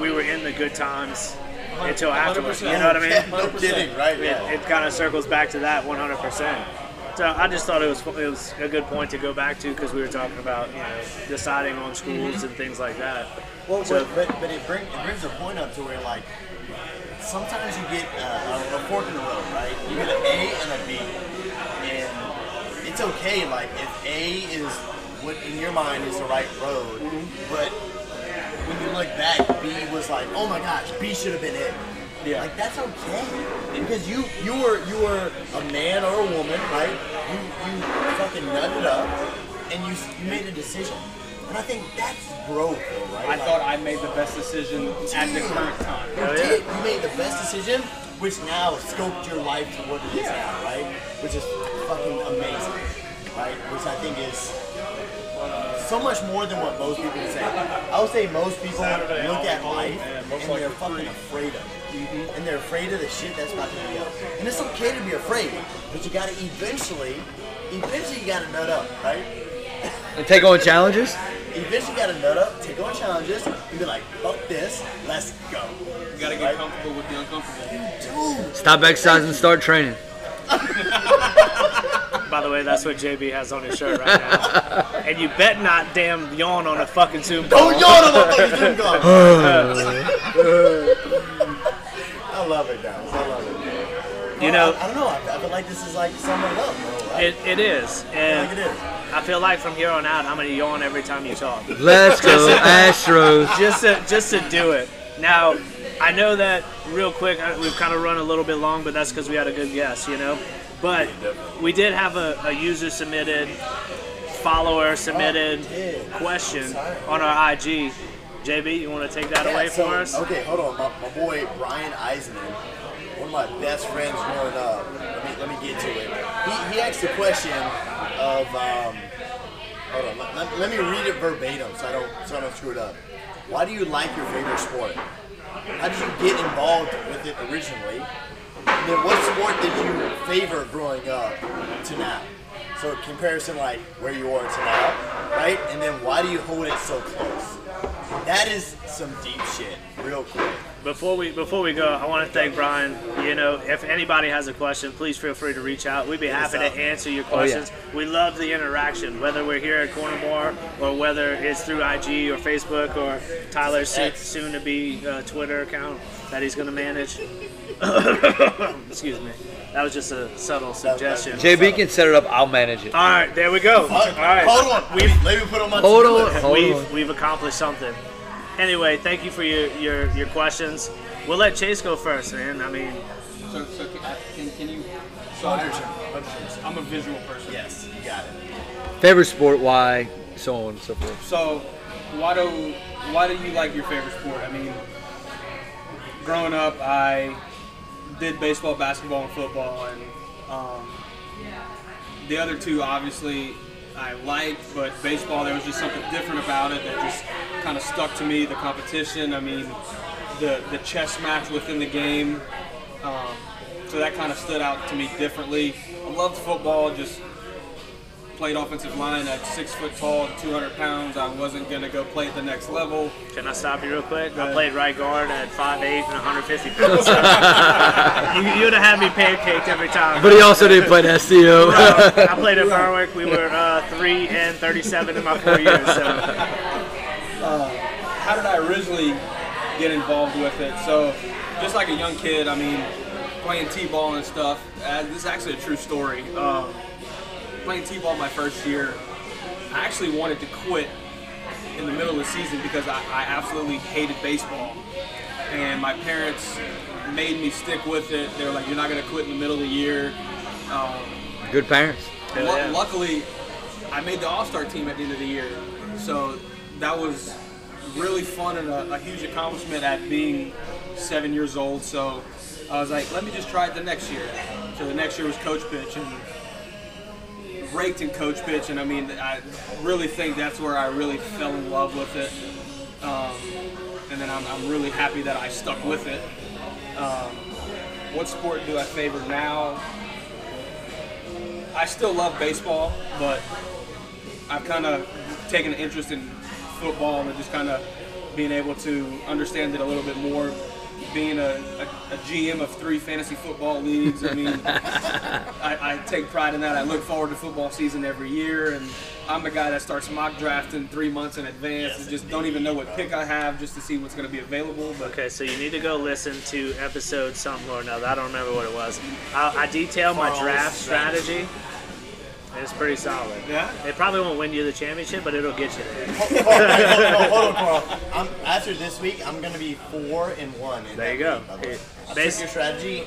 we were in the good times until afterwards. You know what I mean? <laughs> No kidding, right? Yeah. It, it kind of circles back to that 100%. So I just thought it was it was a good point to go back to because we were talking about you know deciding on schools and things like that. Well, So- but, but, it, bring, it brings a point up to where, like, sometimes you get uh, a, a fork in the road, right? You get an A and a B. And it's okay, like, if A is what in your mind is the right road, but when you look back, B was like, oh my gosh, B should have been it. Yeah. Like that's okay because you you were you were a man or a woman, right? You you fucking nutted up and you you made a decision, and I think that's growth, though, right? I Like, thought I made the best decision at the current time. you yeah. did. You made the best decision, which now scoped your life to what it is now, right? Which is fucking amazing, right? Which I think is so much more than what most people say. I would say most people look at life and they're fucking afraid of it. Mm-hmm. And they're afraid of the shit that's about to be up. And it's okay to be afraid, but you gotta eventually, eventually you gotta nut up, right? And take on challenges. Eventually you gotta nut up, take on challenges, and be like, fuck this, let's go. You gotta get comfortable with the uncomfortable. Dude, Stop exercising and start training. <laughs> By the way, that's what JB has on his shirt right now. and you bet not damn yawn on a fucking Zoom call. don't yawn about fucking Zoom call. <laughs> I love it, guys. I love it. You know, I, I don't know. I, I feel like this is like summing it up, bro. Right? it, it is. I And think it is. I feel like from here on out, I'm going to yawn every time you talk. Let's go Astros. just to just to do it. Now, I know that real quick. uh, We've kind of run a little bit long, but that's because we had a good guess, you know. But we did have a, a user submitted, follower submitted question on our IG. JB, you want to take that Yeah, away so- for us? Okay, hold on. My, my boy Brian Eisenman, one of my best friends growing up. Let me, let me get to it. He, he asked the question of, um, hold on. Let, let, let me read it verbatim so I don't so I don't screw it up. Why do you like your favorite sport? How did you get involved with it originally? And then what sport did you favor growing up to now? So comparison like where you are to now, right? And then why do you hold it so close? That is some deep shit, real quick. Before we before we go, I want to thank Brian. You know, if anybody has a question, please feel free to reach out. We'd be happy to answer your Oh, yeah. questions. We love the interaction, whether we're here at Cornermore or whether it's through IG or Facebook or Tyler's soon-to-be uh, Twitter account that he's going to manage. <coughs> Excuse me. That was just a subtle suggestion. JB can set it up. I'll manage it. All right, there we go. All right, Hold on. We've Let me put on my Hold to-do on. Hold we've on. we've accomplished something. Anyway, thank you for your, your, your questions. We'll let Chase go first, man. I mean, So, so can, uh, can, can you? So I, I'm a visual person. Yes, you got it. Favorite sport? Why? So on and so forth. So, why do why do you like your favorite sport? I mean, growing up, I did baseball, basketball, and football, and um, the other two obviously I liked, but baseball there was just something different about it that just kind of stuck to me. The competition, I mean, the the chess match within the game. Um, so that kind of stood out to me differently. I loved football, just played offensive line at six foot tall, 200 pounds. I wasn't gonna go play at the next level. can I stop you real quick? I played right guard at 5'8 and 150 <laughs> pounds. you, you'd have had me pancaked every time. But he also didn't play the STO. I <laughs> played at Berwick. We were uh, 3 and 37 in my four years. So. <laughs> How did I originally get involved with it? So, just like a young kid, I mean, playing t-ball and stuff. Uh, this is actually a true story. Um, playing t-ball my first year, I actually wanted to quit in the middle of the season because I, I absolutely hated baseball. And my parents made me stick with it. They were like, "You're not going to quit in the middle of the year." Um, Good parents. Hell Lu- yeah. Luckily, I made the All Star team at the end of the year, so that was really fun and a, a huge accomplishment at being seven years old. So I was like, let me just try it the next year. So the next year was coach pitch and raked in coach pitch, and I mean, I really think that's where I really fell in love with it. Um, and then I'm, I'm really happy that I stuck with it. Um, what sport do I favor now? I still love baseball, but I've kind of taken an interest in football and just kind of being able to understand it a little bit more. Being a, a, a GM of three fantasy football leagues, I mean, I, I take pride in that. I look forward to football season every year, and I'm the guy that starts mock drafting three months in advance and just don't even know what pick I have just to see what's going to be available. But Okay, so you need to go listen to episode something or another. I don't remember what it was. I, I detail my draft strategy. strategy. And It's pretty solid. Yeah? It probably won't win you the championship, but it'll get you there. <laughs> hold, on, hold on, Carl. I'm, after this week, I'm gonna be four and one. In There you go. league, by the I basi- your strategy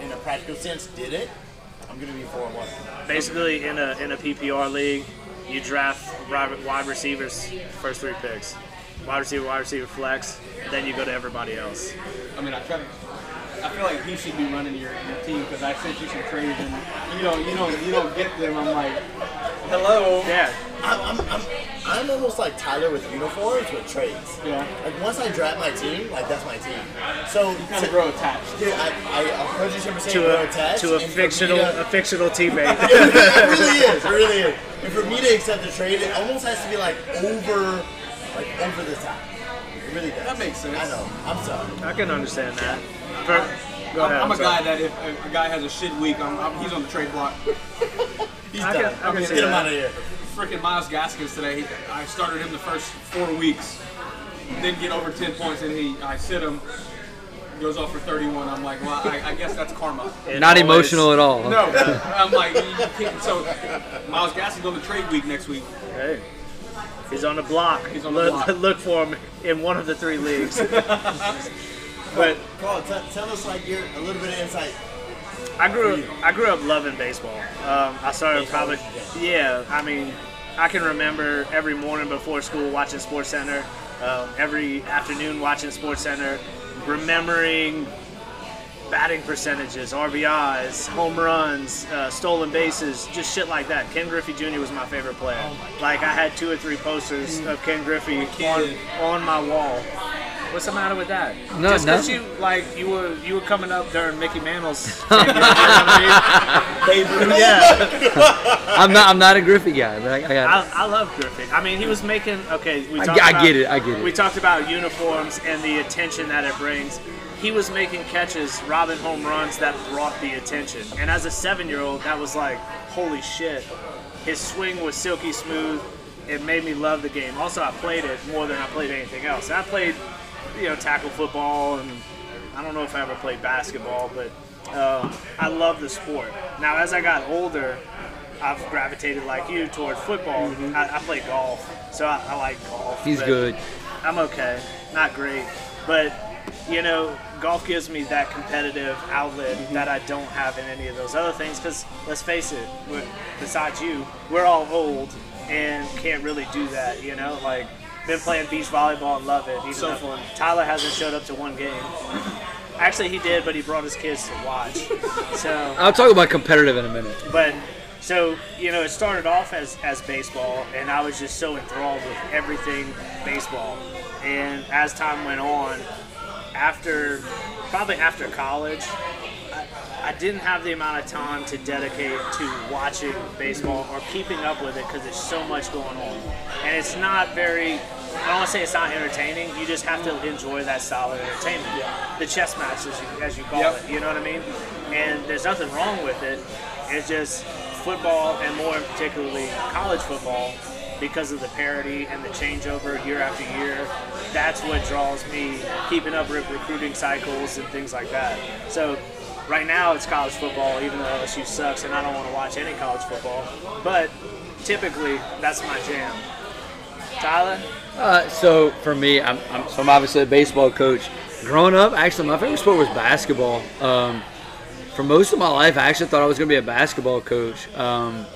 in a practical sense, did it. I'm gonna be four and one. Basically, in a in a PPR league, you draft wide wide receivers first three picks. Wide receiver, wide receiver, flex. Then you go to everybody else. I mean, I try to, I feel like he should be running your, your team because I sent you some trades and you don't you don't you don't get them. I'm like, hello. Yeah. I'm, I'm, I'm, I'm almost like Tyler with uniforms with trades. Yeah. Like once I draft my team, like that's my team. So You kind of grow attached. Dude, I, I 100% To grow a attached. to a and for me fictional to- a fictional teammate. <laughs> it really is. It really is. And for me to accept the trade, it almost has to be like over, like over the top. It really does. That makes sense. I know. I'm sorry. I can understand that. For, go I'm, ahead. I'm a sorry. guy that if a, a guy has a shit week, I'm, I'm, he's on the trade block. <laughs> He's I done. can- I can Get see him out of here. Freaking Myles Gaskins today. He, I started him the first four weeks. Didn't get over 10 points, and he I sit him. Goes off for 31. I'm like, well, I, I guess that's karma. It Not always- emotional at all. No, <laughs> I'm like, you can't. So Myles Gaskins on the trade week next week. Hey. He's on the block. He's on the look, block. look for him in one of the three leagues. <laughs> but Carl, t- tell us like your a little bit of insight. I grew up. I grew up loving baseball. Um, I started probably. Yeah, I mean, I can remember every morning before school watching Sports Center. Um, every afternoon watching Sports Center, remembering batting percentages, RBIs, home runs, uh, stolen bases, just shit like that. Ken Griffey Jr. was my favorite player. like I had two or three posters of Ken Griffey on, on my wall. What's the matter with that? No, Just because you like you were you were coming up during Mickey Mantle's. <laughs> tenure, you know I mean? <laughs> yeah. I'm not. I'm not a Griffey guy, but I, I got. I, I love Griffey. I mean, he was making okay. We I- talked I about- get it, I get it. We talked about uniforms and the attention that it brings. He was making catches, robbing home runs that brought the attention. And as a seven-year-old, that was like, holy shit. His swing was silky smooth. It made me love the game. Also, I played it more than I played anything else. I played, you know, tackle football, and I don't know if I ever played basketball, but um, I love the sport. Now, as I got older, I've gravitated like you toward football. I, I play golf, so I, I like golf. He's good. I'm okay, not great, but you know, golf gives me that competitive outlet mm-hmm. that I don't have in any of those other things. Because let's face it, besides you, we're all old and can't really do that. You know, like been playing beach volleyball and love it. Even So though. Tyler hasn't showed up to one game. Actually, he did, but he brought his kids to watch. So <laughs> I'll talk about competitive in a minute. but so you know, it started off as as baseball, and I was just so enthralled with everything baseball. And as time went on, after probably after college, I, I didn't have the amount of time to dedicate to watching baseball or keeping up with it because there's so much going on, and it's not very. I don't want to say it's not entertaining. You just have to enjoy that style of entertainment. The chess match, as you, as you call Yep. it. You know what I mean? And there's nothing wrong with it. It's just football, and more particularly college football, because of the parity and the changeover year after year. That's what draws me, keeping up with recruiting cycles and things like that. So right now it's college football, even though LSU sucks, and I don't want to watch any college football. But typically, that's my jam. Tyler? Uh, so for me, I'm, I'm, so I'm obviously a baseball coach. Growing up, actually, my favorite sport was basketball. Um, for most of my life, I actually thought I was going to be a basketball coach. Um,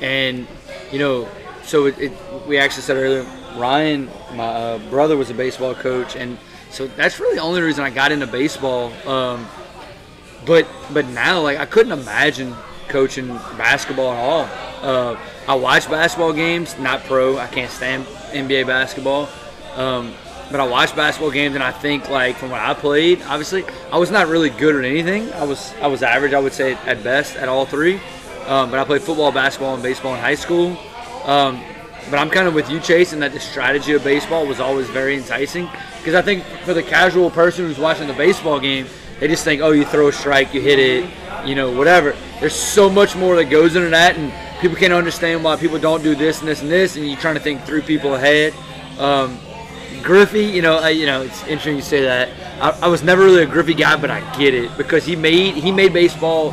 and you know, so it, it, we actually said earlier, Ryan, my uh, brother, was a baseball coach, and so that's really the only reason I got into baseball. Um, but but now, like, I couldn't imagine coaching basketball at all. Uh, I watch basketball games, not pro. I can't stand NBA basketball. Um, but I watch basketball games, and I think like from what I played, obviously I was not really good at anything. I was I was average, I would say at best at all three. Um, but I played football, basketball, and baseball in high school. Um, but I'm kind of with you, Chase, in that the strategy of baseball was always very enticing. Because I think for the casual person who's watching the baseball game, they just think, oh, you throw a strike, you hit it, you know, whatever. There's so much more that goes into that, and people can't understand why people don't do this and this and this, and you're trying to think three people ahead. Um, Griffey, you know, I, you know, it's interesting you say that. I, I was never really a Griffey guy, but I get it because he made he made baseball,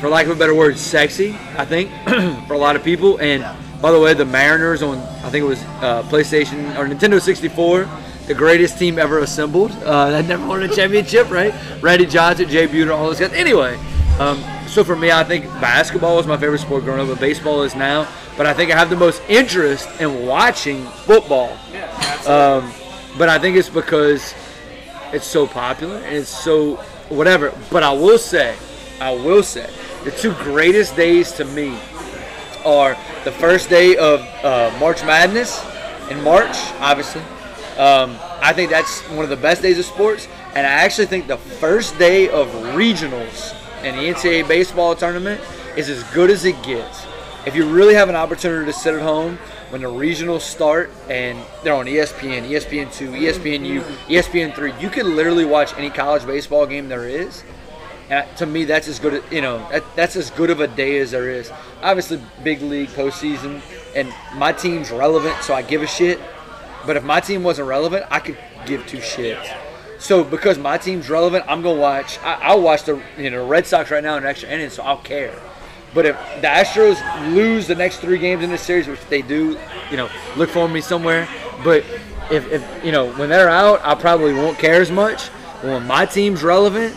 for lack of a better word, sexy. I think <clears throat> for a lot of people. And by the way, the Mariners on I think it was uh, PlayStation or Nintendo 64, the greatest team ever assembled. Uh, that never won a championship, right? Randy Johnson, Jay Buhner, all those guys. Anyway, um, so for me, I think basketball was my favorite sport growing up, but baseball is now. But I think I have the most interest in watching football. Um, but I think it's because it's so popular and it's so whatever. But I will say, I will say, the two greatest days to me are the first day of uh, March Madness in March, obviously. Um, I think that's one of the best days of sports, and I actually think the first day of regionals in the NCAA baseball tournament is as good as it gets. If you really have an opportunity to sit at home when the regionals start and they're on ESPN, ESPN2, ESPNU, ESPN3, you can literally watch any college baseball game there is. And to me, that's as good. You know, that, that's as good of a day as there is. Obviously, big league postseason, and my team's relevant, so I give a shit. But if my team wasn't relevant, I could give two shits. So because my team's relevant, I'm gonna watch. I, I'll watch the you know Red Sox right now in extra innings, so I'll care. But if the Astros lose the next three games in this series, which they do, you know, look for me somewhere. But if, if you know when they're out, I probably won't care as much. But when my team's relevant,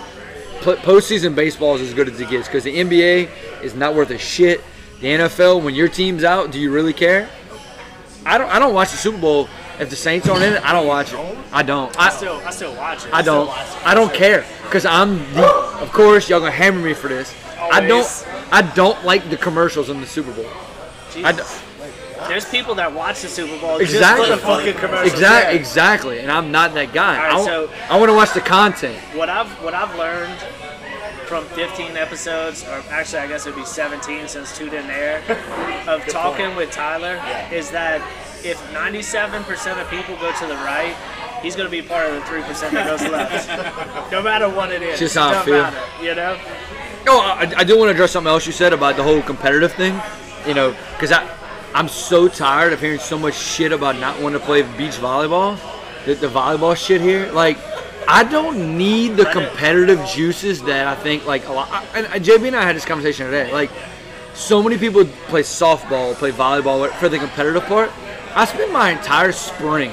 postseason baseball is as good as it gets because the NBA is not worth a shit. The NFL, when your team's out, do you really care? I don't. I don't watch the Super Bowl if the Saints aren't in it. I don't watch it. I don't. I I, still, I still watch it. I don't. I don't care because I'm. The, of course, y'all gonna hammer me for this. I don't. I don't like the commercials in the Super Bowl. I Jesus. There's people that watch the Super Bowl Exactly. just for the fucking commercials. Exactly. Yeah. Exactly. And I'm not that guy. All right, I, so- I want to watch the content. What I've what I've learned from 15 episodes, or actually I guess it'd be 17 since two didn't air, <laughs> of talking with Tyler, is that if 97% of people go to the right, he's going to be part of the 3% that goes left. <laughs> no matter what it is. Just how I feel. matter, you know? No, I, I do want to address something else you said about the whole competitive thing. You know, because I, I'm so tired of hearing so much shit about not wanting to play beach volleyball. The, the volleyball shit here, like, I don't need the competitive juices that I think like a lot. And and JB and I had this conversation today. Like, so many people play softball, play volleyball for the competitive part. I spend my entire spring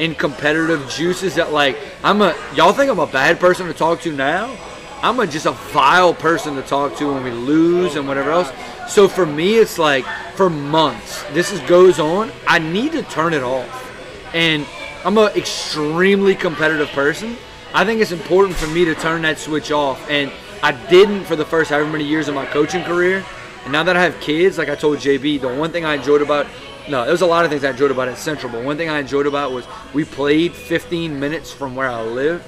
in competitive juices that like I'm a y'all think I'm a bad person to talk to now. I'm a, just a vile person to talk to when we lose and whatever else. So for me, it's like for months this is goes on. I need to turn it off, and I'm an extremely competitive person. I think it's important for me to turn that switch off, and I didn't for the first however many years of my coaching career. And now that I have kids, like I told JB, the one thing I enjoyed about no, there was a lot of things I enjoyed about at Central, but one thing I enjoyed about was we played 15 minutes from where I live.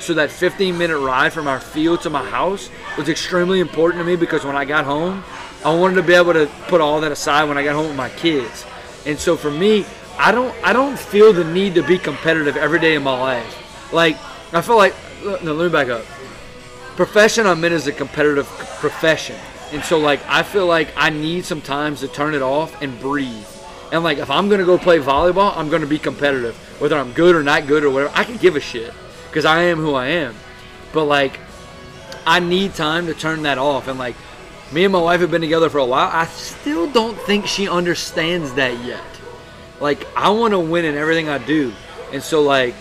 So that 15 minute ride from our field to my house was extremely important to me because when I got home, I wanted to be able to put all that aside when I got home with my kids. And so for me, I don't I don't feel the need to be competitive every day of my life. Like I feel like no, let me back up. Profession I'm in is a competitive profession. And so like I feel like I need some times to turn it off and breathe. And like if I'm gonna go play volleyball, I'm gonna be competitive. Whether I'm good or not good or whatever, I can give a shit. Because I am who I am. But like I need time to turn that off. And like me and my wife have been together for a while. I still don't think she understands that yet. Like I wanna win in everything I do. And so like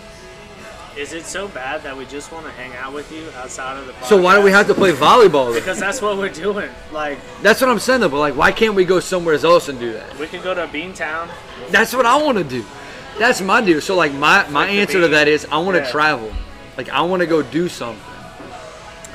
Is it so bad that we just want to hang out with you outside of the podcast? so why do we have to play volleyball? Because that's what we're doing. Like, That's what I'm saying though, but like why can't we go somewhere else and do that? we could go to Beantown. That's what I want to do. That's my deal. So like my my Like answer to that is I want to Yeah. travel. Like I want to go do something.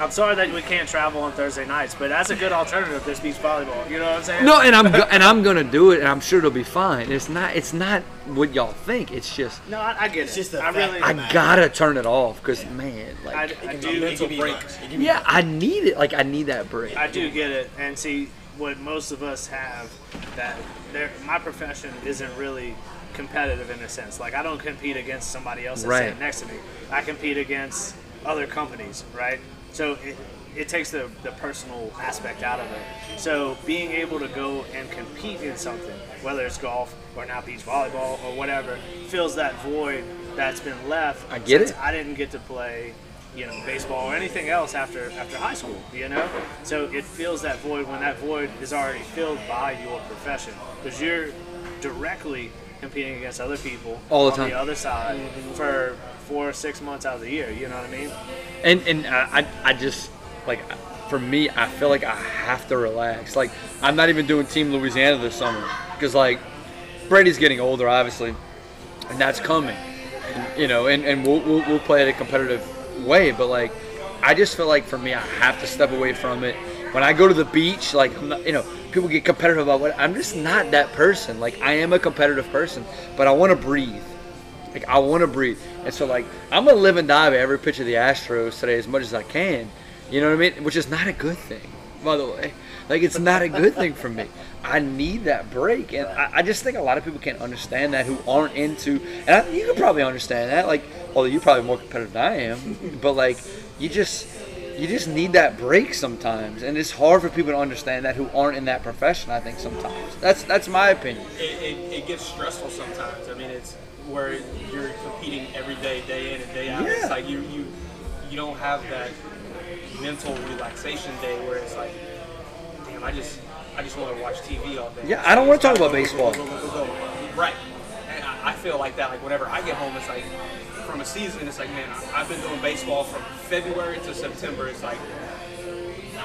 I'm sorry that we can't travel on Thursday nights, but that's a good alternative. There's beach volleyball. You know what I'm saying? No, and I'm go- and I'm gonna do it, and I'm sure it'll be fine. It's not it's not what y'all think. It's just No, I, I get it. just the I fact really, that- I gotta turn it off because man, like I It do. can mental be break. It can yeah, I need it. Like I need that break. I do get it, and see what most of us have that there. My profession isn't really competitive in a sense. Like I don't compete against somebody else that's Right. sitting next to me. I compete against other companies, right? So it, it takes the, the personal aspect out of it. So being able to go and compete in something, whether it's golf or now beach volleyball or whatever, fills that void that's been left. I get since it. I didn't get to play, you know, baseball or anything else after after high school. You know, so it fills that void when that void is already filled by your profession because you're directly competing against other people All the on time. the other side mm-hmm. for four or six months out of the year. You know what I mean? and and I, I just like for me I feel like I have to relax. Like I'm not even doing Team Louisiana this summer because like Brady's getting older, obviously, and that's coming. You know, and, and we'll, we'll we'll play it a competitive way, but like I just feel like for me, I have to step away from it. When I go to the beach, like I'm not, you know, people get competitive about what I'm just not that person. Like I am a competitive person, but I want to breathe. Like I want to breathe, and so like I'm gonna live and die by every pitch of the Astros today as much as I can. You know what I mean? Which is not a good thing, by the way. Like it's not a good thing for me. I need that break, and I, I just think a lot of people can't understand that who aren't into. And I, you can probably understand that. Like, although you're probably more competitive than I am, but like you just you just need that break sometimes, and it's hard for people to understand that who aren't in that profession. I think sometimes that's that's my opinion. it, it, it gets stressful sometimes. I mean, it's where you're competing every day, day in and day out. Yeah. It's like you, you you don't have that mental relaxation day where it's like, damn, I just I just want to watch TV all day. Yeah, I don't wanna talk about baseball. go, go, go, go. Right. And I, I feel like that. Like whenever I get home, it's like from a season, it's like, man, I, I've been doing baseball from February to September. It's like,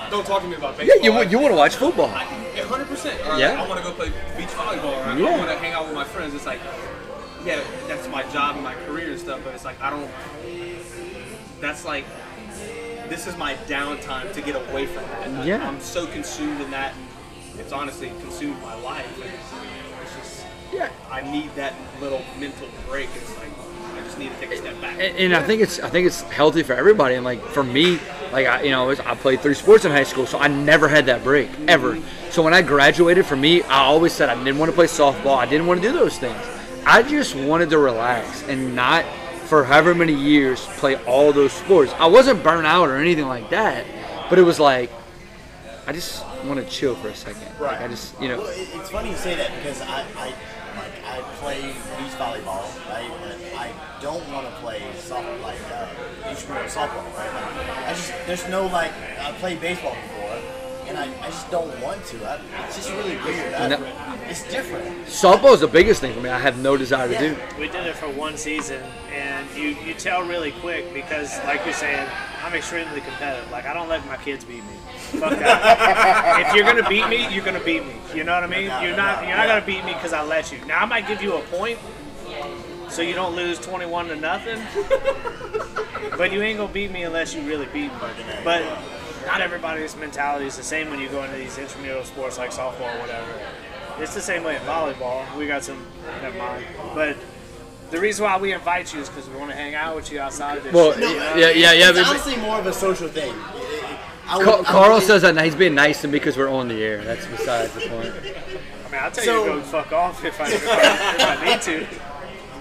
don't talk to me about baseball. Yeah, you want you want to watch football. hundred percent. Yeah. I want to go play beach volleyball. Or Yeah. I want to hang out with my friends. It's like, yeah, that's my job and my career and stuff. But it's like I don't. That's like, this is my downtime to get away from that. Yeah. I'm so consumed in that. and It's honestly consumed my life. And it's, it's just, Yeah. I need that little mental break. It's like I just need to take a step back. and, and I think it's I think it's healthy for everybody. And like for me, like I you know I played three sports in high school, so I never had that break ever. Mm-hmm. So when I graduated, for me, I always said I didn't want to play softball. I didn't want to do those things. I just wanted to relax and not for however many years play all those sports. I wasn't burnt out or anything like that, but it was like I just want to chill for a second. Like I just you know Well, it's funny you say that because I, I like I play beach volleyball, right? But I don't want to play soft like uh, intramural softball, right? Like, I just there's no like I played baseball before, and I, I just don't want to. I, it's just really weird. I, No. It's different. softball is the biggest thing for me. I have no desire to do. We did it for one season, and you, you tell really quick because, like you're saying, I'm extremely competitive. Like, I don't let my kids beat me. Fuck that. <laughs> if you're gonna beat me, you're gonna beat me. You know what I mean? doubt, You're not doubt, you're not gonna beat me because I let you. Now I might give you a point, so you don't lose 21 to nothing. <laughs> but you ain't gonna beat me unless you really beat me. But not everybody's mentality is the same when you go into these intramural sports like softball or whatever. It's the same way in volleyball. We got some, never mind. But the reason why we invite you is because we want to hang out with you outside of this. Well, shit, you know? yeah, yeah, yeah. It's but- honestly more of a social thing. I would- Ca- I would- Carl says that now he's being nice to me because we're on the air. That's besides the point. I mean, I'll tell So- you to go fuck off if I, if I, if I need to.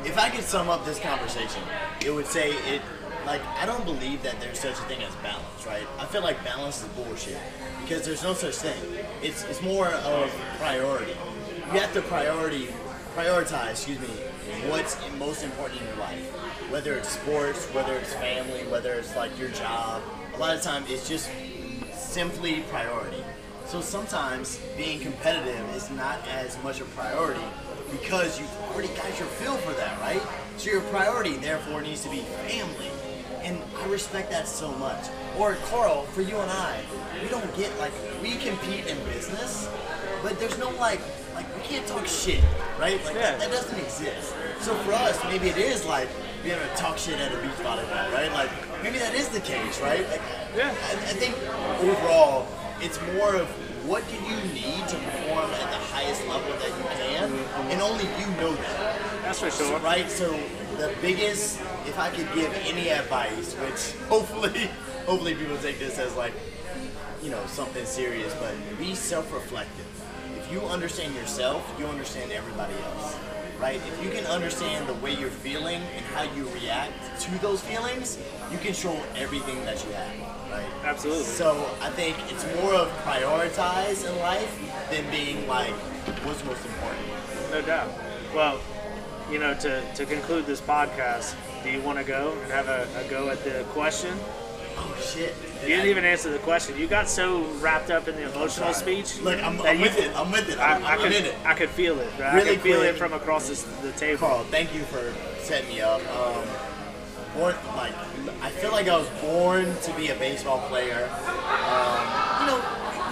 if I could sum up this conversation, it would say it like I don't believe that there's such a thing as balance, right? I feel like balance is bullshit because there's no such thing. It's it's more of priority. You have to priority prioritize, excuse me, what's most important in your life. Whether it's sports, whether it's family, whether it's like your job. A lot of times it's just simply priority. So sometimes being competitive is not as much a priority because you've already got your feel for that, right? So your priority therefore needs to be family. And I respect that so much. Or Carl, for you and I, we don't get like we compete in business, but there's no like like we can't talk shit, right? Like that, that doesn't exist. So for us, maybe it is like being able to talk shit at a beach volleyball, right? Like maybe that is the case, right? Like, Yeah. I, I think overall, it's more of what do you need to perform at the highest level that you can, and only you know that. That's for So, sure. right? So the biggest, if I could give any advice, which <laughs> hopefully, hopefully people take this as like, you know, something serious, but be self-reflective. If you understand yourself, you understand everybody else, right? If you can understand the way you're feeling and how you react to those feelings, you control everything that you have, right? Absolutely. So I think it's more of prioritize in life than being like, what's most important. No doubt. Well, you know, to, to conclude this podcast, do you want to go and have a, a go at the question? Oh shit! You didn't even answer the question. You got so wrapped up in the emotional speech. Look, I'm, I'm you- with it. I'm with it. I, I'm, I I'm could, in it. I could feel it. Right? Really I could feel quick. it from across this, the table. Carl, thank you for setting me up. Um, born, like, I feel like I was born to be a baseball player. Um, you know,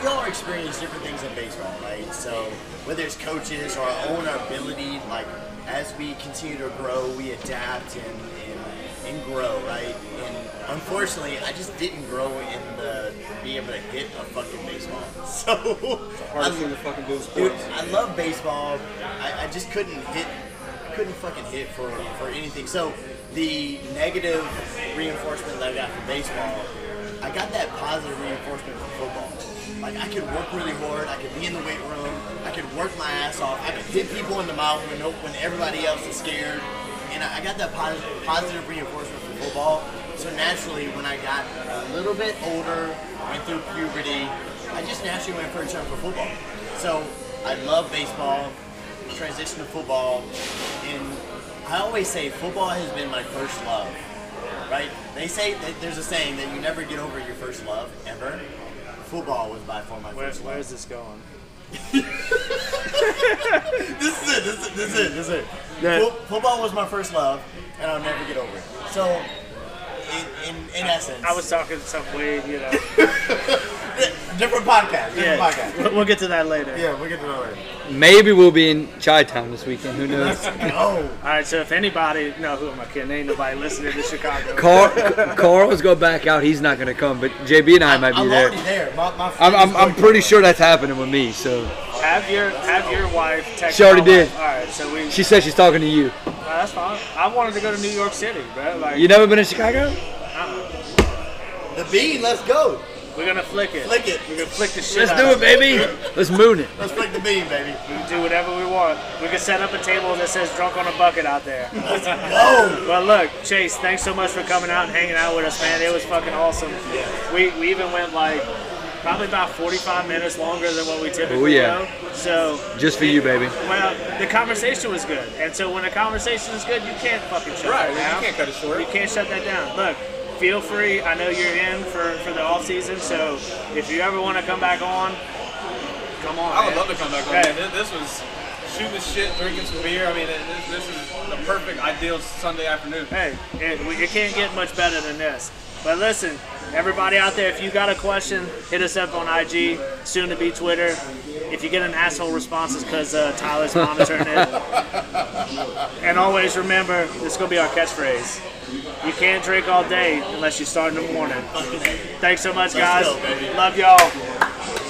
we all experience different things in baseball, right? So whether it's coaches or our own ability, like as we continue to grow, we adapt and, and and grow, right? And unfortunately, I just didn't grow in the be able to hit a fucking baseball. <laughs> So Hardest thing I, to fucking do is dude, sports. I love baseball. I, I just couldn't hit. I couldn't fucking hit for for anything. So the negative reinforcement that I got from baseball, I got that positive reinforcement from football. Like I could work really hard. I could be in the weight room. I could work my ass off. I could hit people in the mouth when when everybody else is scared. And I got that positive, positive reinforcement from football. So naturally, when I got a little bit older, went through puberty, I just naturally went for a turn for football. So I love baseball, transitioned to football, and I always say football has been my first love. Right? They say there's a saying that you never get over your first love ever. Football was by far my Where, first where is this going? This is it. This is, this is it. This is it. Yeah. Fo- football was my first love, and I'll never get over it. So, in, in, in essence, I was talking some weed, you know. <laughs> different podcast. Different Yeah, podcast. we'll- we'll get to that later. Yeah, we'll get to that later. Maybe we'll be in Chi Town this weekend. Who knows? <laughs> Oh, All right, so if anybody, no, who am I kidding? Ain't nobody listening to Chicago. Carl, <laughs> Carl's go back out. He's not going to come, but JB and I might be I'm there. already there. My, my I'm, I'm, I'm pretty sure that's happening with me. So Have your have your wife text. She already did. All right, so we. she said she's talking to you. That's fine. I wanted to go to New York City, bro. Like, You never been to Chicago? Uh-uh. The bean. Let's go. We're gonna flick it. Flick it. We're gonna flick the shit Let's out do it, baby. Let's moon it. Let's flick the bean, baby. We can do whatever we want. We can set up a table that says "drunk on a bucket" out there. <laughs> Oh, Well, look, Chase, thanks so much for coming out and hanging out with us, man. It was fucking awesome. Yeah. We, we even went like probably about 45 minutes longer than what we typically Oh, yeah. go. So Just for you, baby. Well, the conversation was good, and so when a conversation is good, you can't fucking shut Right, that down. you can't cut it short. You can't shut that down. Look, feel free. I know you're in for, for the off season, so if you ever want to come back on, come on. I would man. love to come back on. Man. This, was shooting shit, drinking some beer. I mean, it- this, this is the perfect, ideal Sunday afternoon. Hey, it, it can't get much better than this. But listen, everybody out there, if you got a question, hit us up on IG, soon to be Twitter. If you get an asshole response, it's because uh, Tyler's monitoring it. and always remember, this is going to be our catchphrase. You can't drink all day unless you start in the morning. Thanks so much, guys. Love y'all.